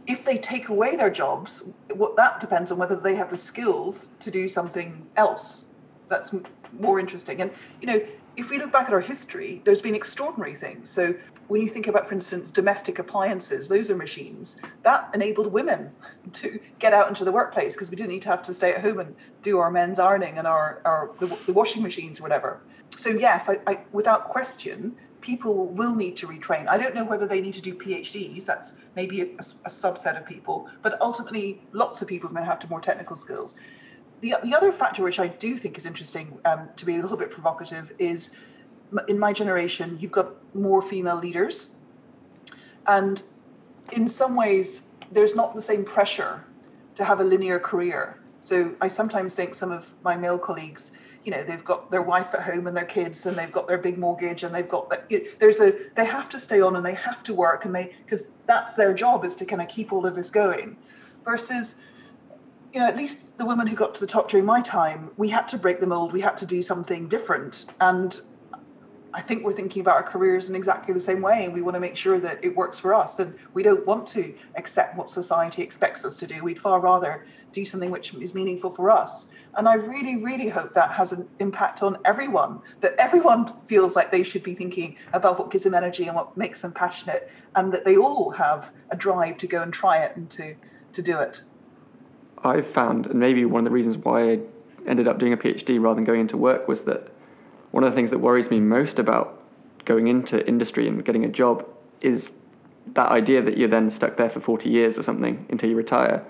if they take away their jobs, what that depends on whether they have the skills to do something else that's more interesting. And you know, if we look back at our history, there's been extraordinary things. So when you think about, for instance, domestic appliances, those are machines that enabled women [laughs] to get out into the workplace because we didn't need to have to stay at home and do our men's ironing and our, our the, the washing machines or whatever. So yes, I, I, without question, people will need to retrain. I don't know whether they need to do PhDs, that's maybe a, a subset of people, but ultimately, lots of people are going to have to more technical skills. The, the other factor, which I do think is interesting um, to be a little bit provocative, is in my generation, you've got more female leaders. And in some ways, there's not the same pressure to have a linear career. So I sometimes think some of my male colleagues you know they've got their wife at home and their kids and they've got their big mortgage and they've got that you know, there's a they have to stay on and they have to work and they because that's their job is to kind of keep all of this going. Versus you know at least the women who got to the top during my time we had to break the mold we had to do something different and I think we're thinking about our careers in exactly the same way, and we want to make sure that it works for us. And we don't want to accept what society expects us to do. We'd far rather do something which is meaningful for us. And I really, really hope that has an impact on everyone, that everyone feels like they should be thinking about what gives them energy and what makes them passionate, and that they all have a drive to go and try it and to, to do it. I've found, and maybe one of the reasons why I ended up doing a PhD rather than going into work was that one of the things that worries me most about going into industry and getting a job is that idea that you're then stuck there for 40 years or something until you retire.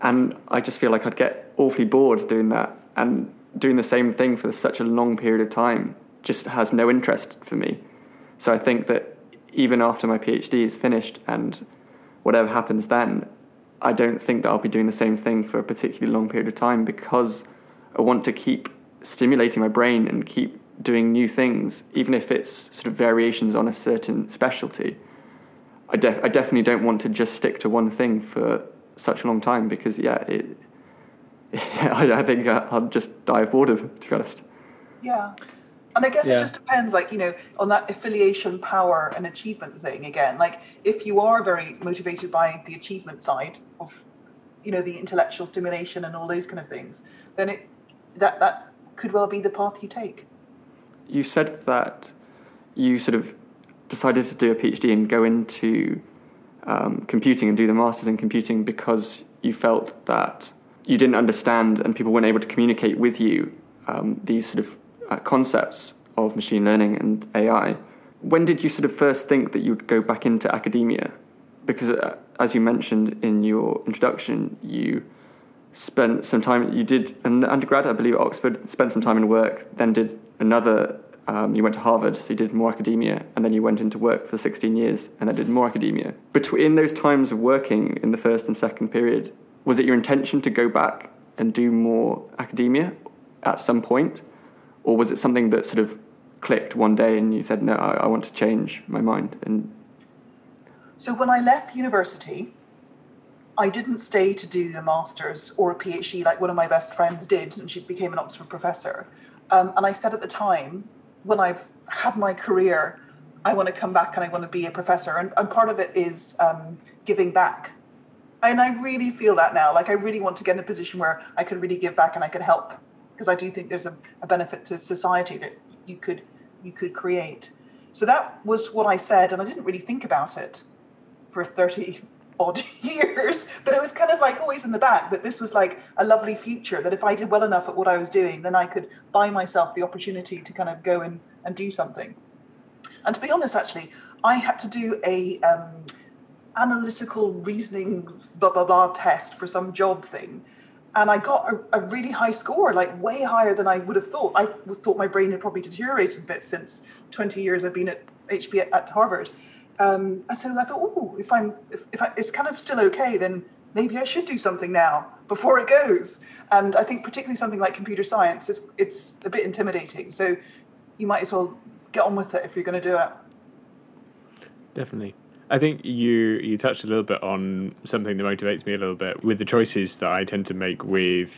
And I just feel like I'd get awfully bored doing that and doing the same thing for such a long period of time just has no interest for me. So I think that even after my PhD is finished and whatever happens then, I don't think that I'll be doing the same thing for a particularly long period of time because I want to keep stimulating my brain and keep doing new things, even if it's sort of variations on a certain specialty. I, def- I definitely don't want to just stick to one thing for such a long time because, yeah, it, [laughs] I, I think I'll just die of boredom, to be honest. Yeah. And I guess yeah. it just depends, like, you know, on that affiliation, power, and achievement thing again. Like, if you are very motivated by the achievement side of, you know, the intellectual stimulation and all those kind of things, then it that that could well be the path you take you said that you sort of decided to do a PhD and go into um, computing and do the masters in computing because you felt that you didn't understand and people weren't able to communicate with you um, these sort of uh, concepts of machine learning and AI. When did you sort of first think that you'd go back into academia? Because, uh, as you mentioned in your introduction, you spent some time, you did an undergrad, I believe, at Oxford, spent some time in work, then did another, um, you went to Harvard, so you did more academia, and then you went into work for 16 years and then did more academia. Between those times of working in the first and second period, was it your intention to go back and do more academia at some point? Or was it something that sort of clicked one day and you said, no, I, I want to change my mind? And So when I left university, I didn't stay to do a master's or a PhD like one of my best friends did, and she became an Oxford professor. Um, and I said at the time, when I've had my career, I want to come back and I want to be a professor. And, and part of it is um, giving back. And I really feel that now. Like, I really want to get in a position where I could really give back and I could help. Because I do think there's a, a benefit to society that you could you could create. So that was what I said, and I didn't really think about it for 30 odd [laughs] years, but it was kind of like always in the back that this was like a lovely future that if I did well enough at what I was doing, then I could buy myself the opportunity to kind of go and, and do something. And to be honest, actually, I had to do a um, analytical reasoning blah blah blah test for some job thing. And I got a, a really high score, like way higher than I would have thought. I thought my brain had probably deteriorated a bit since 20 years I've been at HB at, at Harvard. Um, and so I thought, oh, if I'm, if, if I, it's kind of still okay, then maybe I should do something now before it goes. And I think particularly something like computer science, it's, it's a bit intimidating. So you might as well get on with it if you're going to do it. Definitely. I think you you touched a little bit on something that motivates me a little bit with the choices that I tend to make with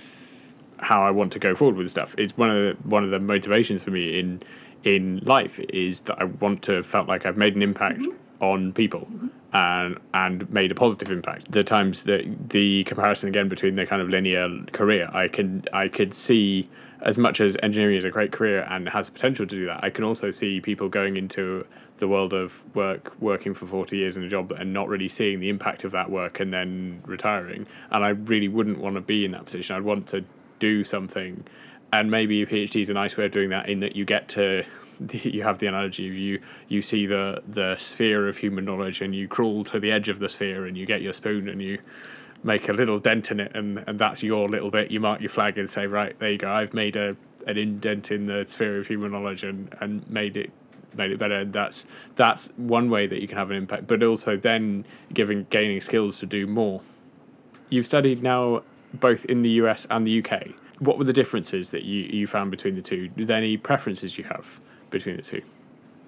how I want to go forward with stuff. It's one of the, one of the motivations for me in in life is that I want to felt like I've made an impact mm-hmm on people and and made a positive impact. The times that the comparison again between the kind of linear career, I can I could see as much as engineering is a great career and has the potential to do that, I can also see people going into the world of work, working for 40 years in a job and not really seeing the impact of that work and then retiring. And I really wouldn't want to be in that position. I'd want to do something. And maybe a PhD is a nice way of doing that in that you get to [laughs] you have the analogy of you you see the the sphere of human knowledge and you crawl to the edge of the sphere and you get your spoon and you make a little dent in it and, and that's your little bit. You mark your flag and say right there you go. I've made a an indent in the sphere of human knowledge and, and made it made it better. And that's that's one way that you can have an impact but also then giving gaining skills to do more. You've studied now both in the US and the UK what were the differences that you, you found between the two? Are there any preferences you have? Between the two?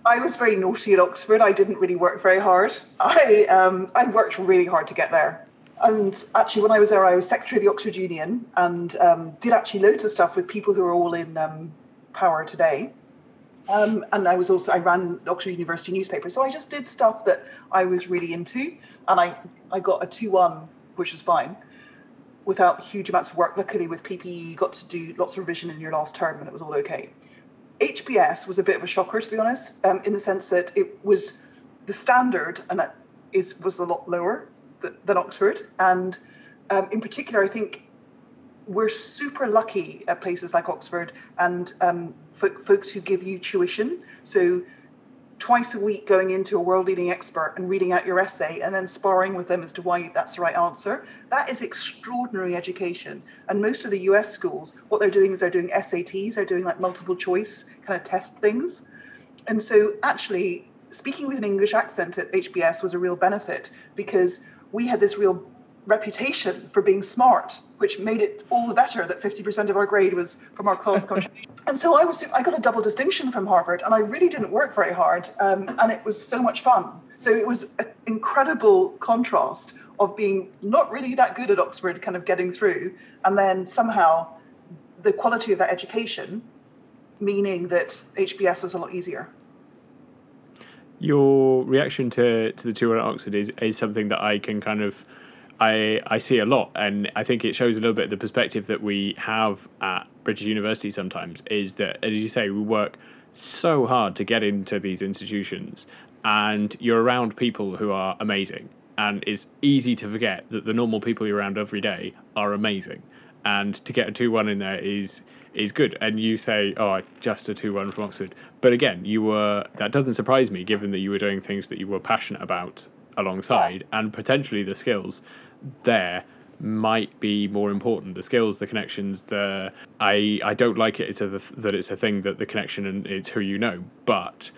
I was very naughty at Oxford. I didn't really work very hard. I um, I worked really hard to get there. And actually, when I was there, I was secretary of the Oxford Union and um, did actually loads of stuff with people who are all in um, power today. Um, and I was also I ran the Oxford University newspaper, so I just did stuff that I was really into, and I I got a two one, which was fine, without huge amounts of work. Luckily, with PPE, you got to do lots of revision in your last term, and it was all okay. HBS was a bit of a shocker, to be honest, um, in the sense that it was the standard and that is was a lot lower than, Oxford, and um, in particular, I think we're super lucky at places like Oxford and um, folks who give you tuition. So twice a week going into a world leading expert and reading out your essay and then sparring with them as to why that's the right answer. That is extraordinary education. And most of the US schools, what they're doing is they're doing SATs, they're doing like multiple choice kind of test things. And so actually, speaking with an English accent at HBS was a real benefit because we had this real reputation for being smart, which made it all the better that 50% of our grade was from our class [laughs] contribution. and so I was I got a double distinction from Harvard, and I really didn't work very hard, um, and it was so much fun. So it was an incredible contrast of being not really that good at Oxford, kind of getting through, and then somehow the quality of that education, meaning that HBS was a lot easier. Your reaction to, to the tour at Oxford is, is something that I can kind of I I see a lot, and I think it shows a little bit the perspective that we have at British University sometimes is that, as you say, we work so hard to get into these institutions, and you're around people who are amazing, and it's easy to forget that the normal people you're around every day are amazing, and to get a two one in there is is good. And you say, oh, just a two one from Oxford, but again, you were that doesn't surprise me given that you were doing things that you were passionate about alongside, and potentially the skills there might be more important. The skills, the connections, the I I don't like it. It's a, that it's a thing that the connection and it's who you know, but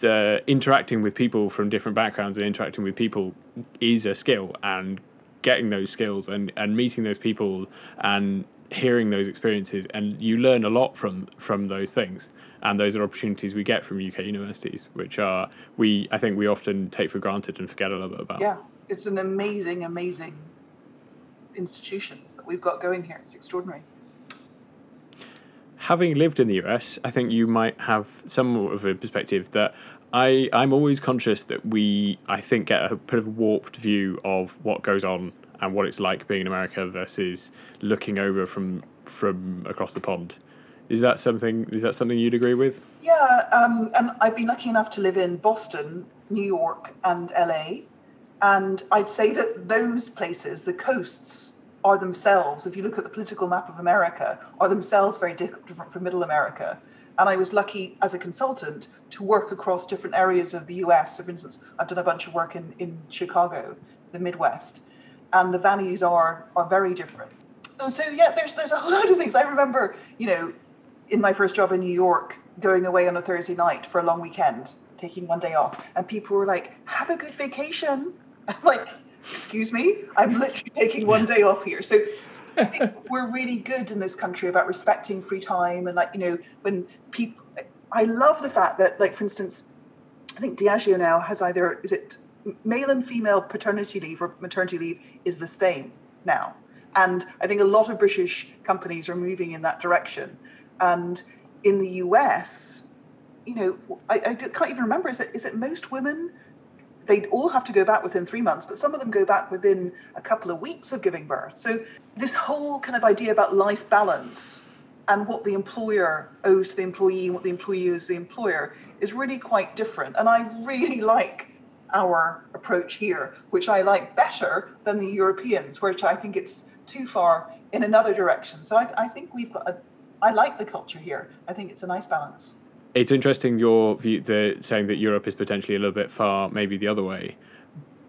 the interacting with people from different backgrounds and interacting with people is a skill and getting those skills and, and meeting those people and hearing those experiences and you learn a lot from from those things and those are opportunities we get from UK universities which are we I think we often take for granted and forget a little bit about. Yeah it's an amazing, amazing institution that we've got going here. It's extraordinary. Having lived in the US, I think you might have some of a perspective that I, I'm always conscious that we, I think, get a bit of a warped view of what goes on and what it's like being in America versus looking over from from across the pond. Is that something? Is that something you'd agree with? Yeah, um, and I've been lucky enough to live in Boston, New York, and LA, and I'd say that those places, the coasts, are themselves, if you look at the political map of America, are themselves very different from Middle America. And I was lucky as a consultant to work across different areas of the US. So, for instance, I've done a bunch of work in, in Chicago, the Midwest, and the values are are very different. And so, yeah, there's there's a [laughs] whole lot of things. I remember, you know, in my first job in New York, going away on a Thursday night for a long weekend, taking one day off, and people were like, "Have a good vacation." [laughs] I'm like, excuse me, I'm literally taking one day off here. So I think [laughs] we're really good in this country about respecting free time and like, you know, when people I love the fact that, like, for instance, I think Diageo now has either is it male and female paternity leave or maternity leave is the same now. And I think a lot of British companies are moving in that direction. And in the US, you know, I, I can't even remember. Is it is it most women they'd all have to go back within three months, but some of them go back within a couple of weeks of giving birth. So, this whole kind of idea about life balance and what the employer owes to the employee and what the employee owes the employer is really quite different. And I really [laughs] like our approach here, which I like better than the Europeans, which I think it's too far in another direction. So, I, I think we've got a, I like the culture here. I think it's a nice balance it's interesting your view, the saying that Europe is potentially a little bit far, maybe the other way.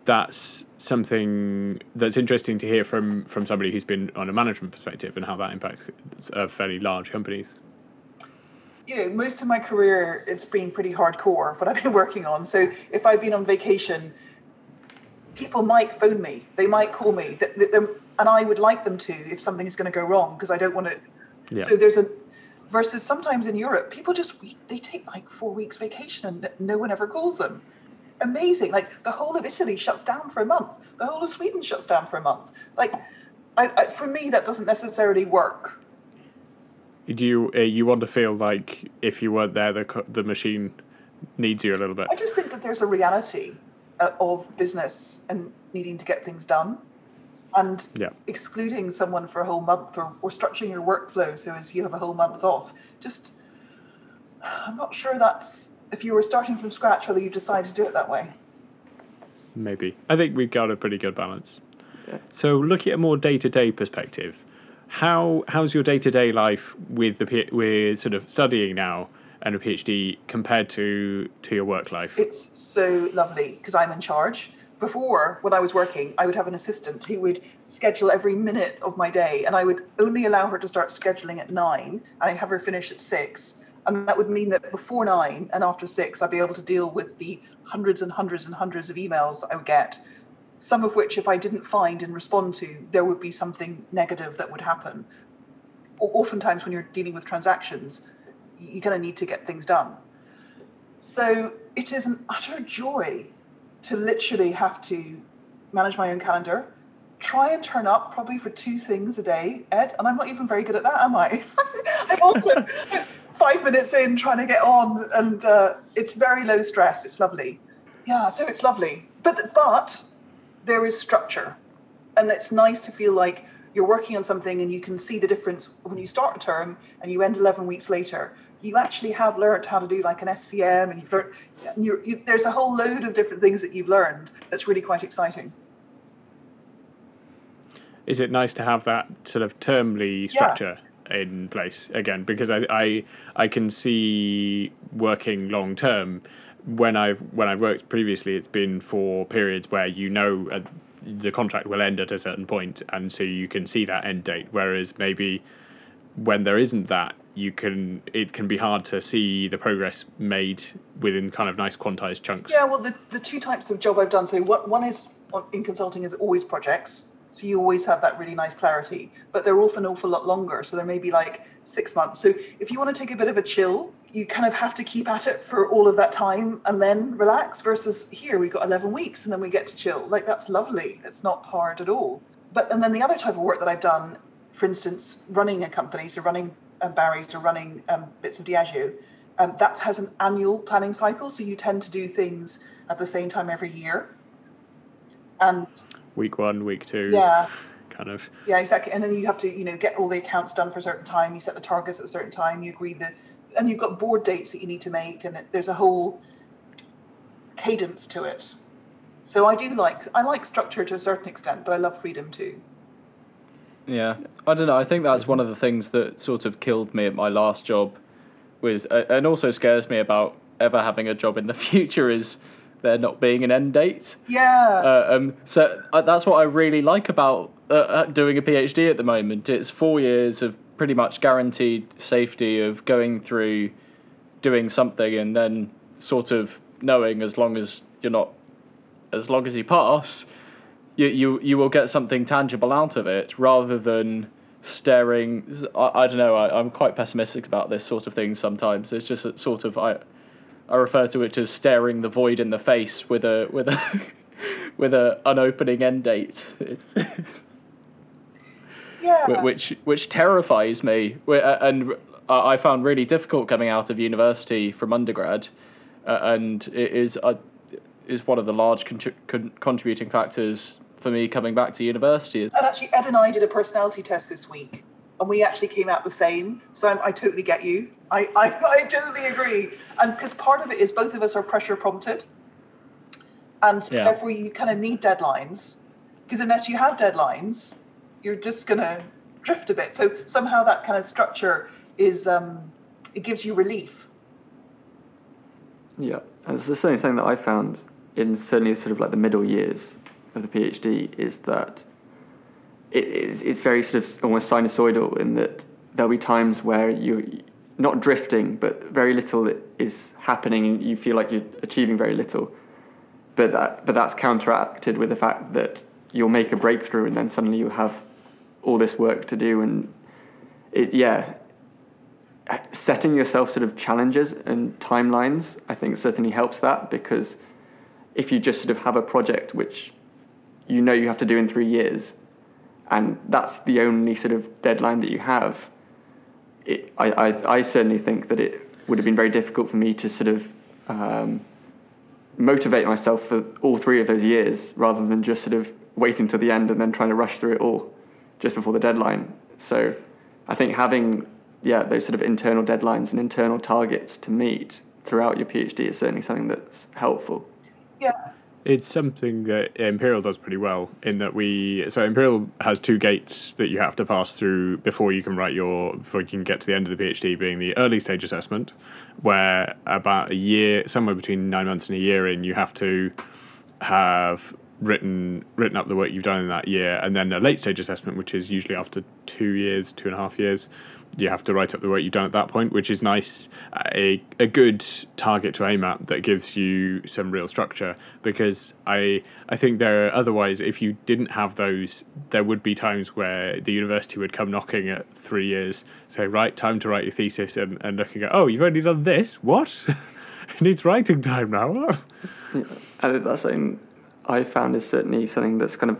That's something that's interesting to hear from from somebody who's been on a management perspective and how that impacts uh, fairly large companies. You know, most of my career it's been pretty hardcore what I've been [laughs] working on. So if I've been on vacation, people might phone me, they might call me, and I would like them to if something is going to go wrong because I don't want to. Yeah. So there's a versus sometimes in Europe, people just they take like four weeks vacation and no one ever calls them. Amazing! Like the whole of Italy shuts down for a month. The whole of Sweden shuts down for a month. Like, I, I, for me, that doesn't necessarily work. Do you uh, you want to feel like if you weren't there, the the machine needs you a little bit? I just think that there's a reality uh, of business and needing to get things done. And Yeah. excluding someone for a whole month or, or structuring your workflow so as you have a whole month off, just, I'm not sure that's, if you were starting from scratch, whether you decide to do it that way. Maybe. I think we've got a pretty good balance. Yeah. So, looking at a more day to day perspective, how how's your day to day life with the P- with sort of studying now and a PhD compared to to your work life? It's so lovely because I'm in charge. Before, when I was working, I would have an assistant who would schedule every minute of my day, and I would only allow her to start scheduling at nine, and I'd have her finish at six. And that would mean that before nine and after six, I'd be able to deal with the hundreds and hundreds and hundreds of emails that I would get. Some of which, if I didn't find and respond to, there would be something negative that would happen. Oftentimes, when you're dealing with transactions, you're going to need to get things done. So it is an utter joy to literally have to manage my own calendar, try and turn up probably for two things a day, Ed, and I'm not even very good at that, am I? [laughs] I'm also five minutes in trying to get on, and uh, it's very low stress. It's lovely. Yeah, so it's lovely. But but there is structure, and it's nice to feel like you're working on something and you can see the difference when you start a term and you end 11 weeks later. You actually have learned how to do like an svm and you've learned and you're, you, there's a whole load of different things that you've learned that's really quite exciting. Is it nice to have that sort of termly structure in place again? Because I, I I can see working long term when I've when I've worked previously, it's been for periods where you know uh, the contract will end at a certain point, and so you can see that end date. Whereas maybe when there isn't that, you can it can be hard to see the progress made within kind of nice quantized chunks. Yeah, well, the, the two types of job I've done. So what one is in consulting is always projects. So you always have that really nice clarity, but they're often an awful lot longer. So they're maybe like six months. So if you want to take a bit of a chill, you kind of have to keep at it for all of that time and then relax. Versus here, we've got 11 weeks and then we get to chill. Like that's lovely. It's not hard at all. But and then the other type of work that I've done, for instance, running a company, so running um, Barry's or running um, bits of Diageo, um, that has an annual planning cycle. So you tend to do things at the same time every year. And Week one, week two, yeah, kind of. yeah, exactly. And then you have to, you know, get all the accounts done for a certain time. You set the targets at a certain time. You agree the, and you've got board dates that you need to make, and it, there's a whole cadence to it. So I do like I like structure to a certain extent, but I love freedom too. Yeah, I don't know. I think that's one of the things that sort of killed me at my last job, was and also scares me about ever having a job in the [laughs] future is there not being an end date. Yeah, Uh, um, so uh, that's what I really like about uh, uh, doing a PhD at the moment. It's four years of pretty much guaranteed safety of going through, doing something, and then sort of knowing as long as you're not, as long as you pass, you you you will get something tangible out of it rather than staring. I, I don't know. I, I'm quite pessimistic about this sort of thing sometimes. It's just sort of I. I refer to it as staring the void in the face with a with a [laughs] with a unopening end date. [laughs] Yeah. which which terrifies me, and I I found really difficult coming out of university from undergrad, uh, and it is uh, is one of the large contri- con- contributing factors for me coming back to university. And actually, Ed and I did a personality test this week, and we actually came out the same. So I'm, I totally get you. I, [laughs] I, I totally agree. And because part of it is both of us are pressure prompted. And Yeah. therefore, you kind of need deadlines. Because unless you have deadlines, you're just going to drift a bit. So somehow that kind of structure is, um, it gives you relief. Yeah, and it's the same thing that I found in certainly sort of like the middle years of the PhD is that it is it's very sort of almost sinusoidal in that there'll be times where you're not drifting, but very little is happening, and you feel like you're achieving very little. But that but that's counteracted with the fact that you'll make a breakthrough, and then suddenly you have all this work to do, and it yeah setting yourself sort of challenges and timelines, I think certainly helps that because if you just sort of have a project which you know you have to do in three years, and that's the only sort of deadline that you have, it, I, I, I certainly think that it would have been very difficult for me to sort of um, motivate myself for all three of those years rather than just sort of waiting till the end and then trying to rush through it all just before the deadline. So I think having yeah those sort of internal deadlines and internal targets to meet throughout your PhD is certainly something that's helpful. Yeah. It's something that Imperial does pretty well in that we so Imperial has two gates that you have to pass through before you can write your before you can get to the end of the PhD being the early stage assessment where about a year somewhere between 9 months and a year in you have to have written written up the work you've done in that year and then a late stage assessment which is usually after 2 years two and a half years you have to write up the work you've done at that point, which is nice. A, a good target to aim at that gives you some real structure because I I think there are otherwise if you didn't have those, there would be times where the university would come knocking at three years, say right time to write your thesis, and, and looking at oh you've only done this what [laughs] it needs writing time now. [laughs] yeah, and that's something I found is certainly something that's kind of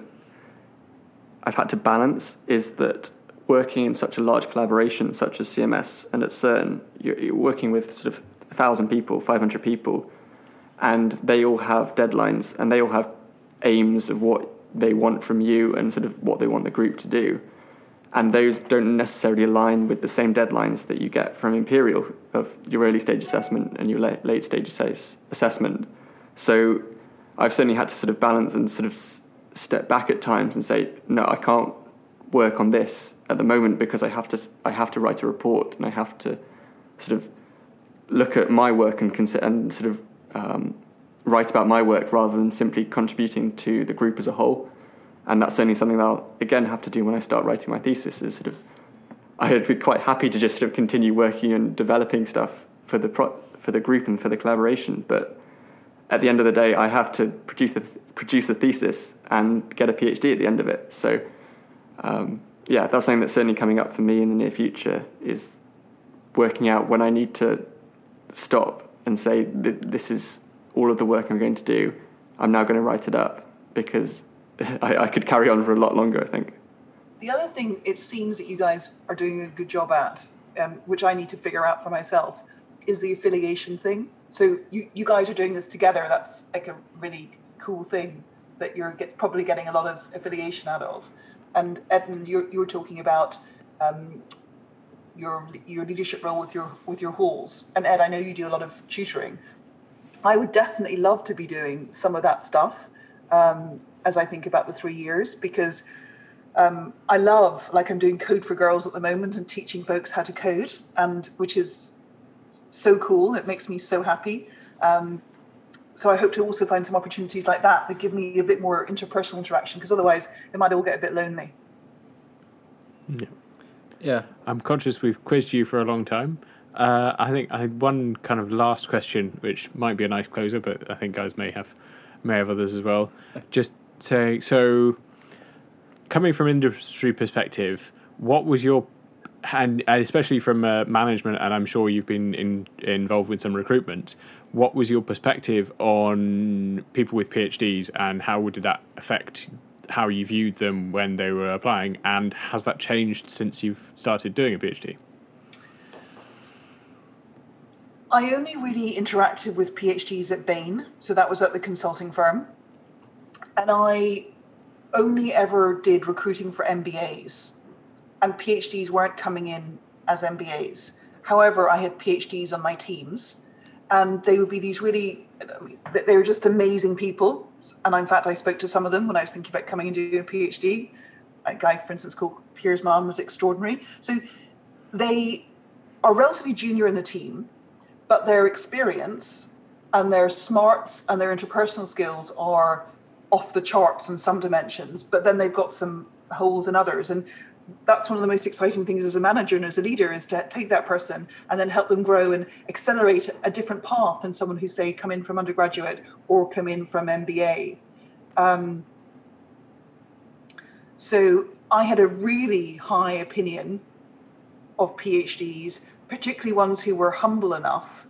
I've had to balance is that working in such a large collaboration such as CMS and at CERN, you're, you're working with sort of a thousand people, 500 people, and they all have deadlines and they all have aims of what they want from you and sort of what they want the group to do. And those don't necessarily align with the same deadlines that you get from Imperial of your early stage assessment and your late stage assessment. So I've certainly had to sort of balance and sort of step back at times and say, no, I can't work on this at the moment because I have to I have to write a report and I have to sort of look at my work and consider and sort of um, write about my work rather than simply contributing to the group as a whole. And that's only something that I'll again have to do when I start writing my thesis. Is sort of I'd be quite happy to just sort of continue working and developing stuff for the pro- for the group and for the collaboration, but at the end of the day, I have to produce the th- produce a thesis and get a PhD at the end of it. So um, yeah, that's something that's certainly coming up for me in the near future is working out when I need to stop and say this is all of the work I'm going to do. I'm now going to write it up because [laughs] I, I could carry on for a lot longer. I think. The other thing it seems that you guys are doing a good job at, um, which I need to figure out for myself, is the affiliation thing. So you, you guys are doing this together. That's like a really cool thing that you're get, probably getting a lot of affiliation out of. And Edmund, you you were talking about um, your your leadership role with your with your halls. And Ed, I know you do a lot of tutoring. I would definitely love to be doing some of that stuff um, as I think about the three years because um, I love like I'm doing code for girls at the moment and teaching folks how to code, and which is so cool. It makes me so happy. Um, so I hope to also find some opportunities like that that give me a bit more interpersonal interaction because otherwise it might all get a bit lonely. Yeah. Yeah. I'm conscious we've quizzed you for a long time. Uh, I think I had one kind of last question, which might be a nice closer, but I think guys may have may have others as well. [laughs] Just say so. Coming from industry perspective, what was your and, and especially from uh, management, and I'm sure you've been in, involved with some recruitment. What was your perspective on people with PhDs, and how did that affect how you viewed them when they were applying? And has that changed since you've started doing a PhD? I only really interacted with PhDs at Bain, so that was at the consulting firm, and I only ever did recruiting for MBAs and PhDs weren't coming in as MBAs. However, I had PhDs on my teams, and they would be these really, they were just amazing people. And in fact, I spoke to some of them when I was thinking about coming and doing a PhD. A guy, for instance, called Piers Mann was extraordinary. So they are relatively junior in the team, but their experience and their smarts and their interpersonal skills are off the charts in some dimensions, but then they've got some holes in others. And that's one of the most exciting things as a manager and as a leader is to take that person and then help them grow and accelerate a different path than someone who say come in from undergraduate or come in from MBA. Um, so I had a really high opinion of PhDs, particularly ones who were humble enough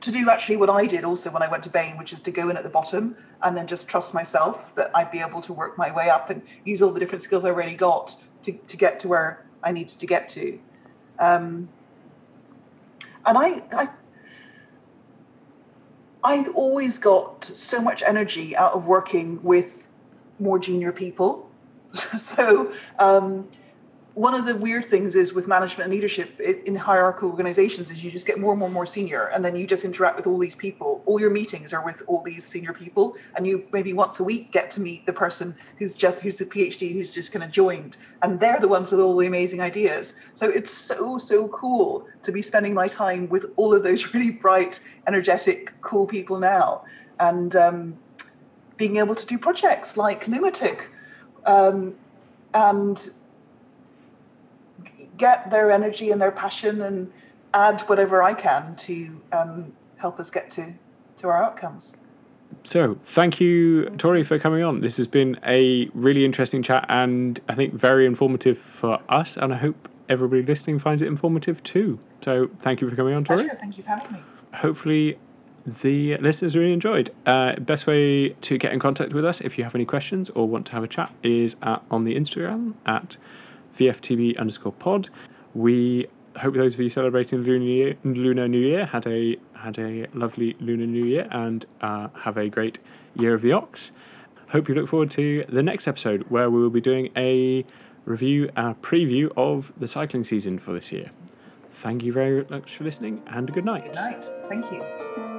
to do actually what I did also when I went to Bain, which is to go in at the bottom and then just trust myself that I'd be able to work my way up and use all the different skills I already got to, to get to where I needed to get to. Um, and I, I, I always got so much energy out of working with more junior people. [laughs] so um, one of the weird things is with management and leadership in hierarchical organizations is you just get more and more and more senior and then you just interact with all these people. All your meetings are with all these senior people and you maybe once a week get to meet the person who's just who's the phd who's just kind of joined and they're the ones with all the amazing ideas. So it's so so cool to be spending my time with all of those [laughs] really bright energetic cool people now and um, being able to do projects like Lunatic. Um, and get their energy and their passion and add whatever I can to um, help us get to, to our outcomes. So, thank you, Tory, for coming on. This has been a really interesting chat and I think very informative for us. And I hope everybody listening finds it informative too. So, thank you for coming on, Tory. Pleasure. Thank you for having me. Hopefully, the listeners really enjoyed. Uh, best way to get in contact with us if you have any questions or want to have a chat is at, on the Instagram at VFTB underscore pod. We hope those of you celebrating Lunar New Year, Lunar New Year had a had a lovely Lunar New Year and uh, have a great Year of the Ox. Hope you look forward to the next episode where we will be doing a review, a preview of the cycling season for this year. Thank you very much for listening and a good night. Good night. Thank you.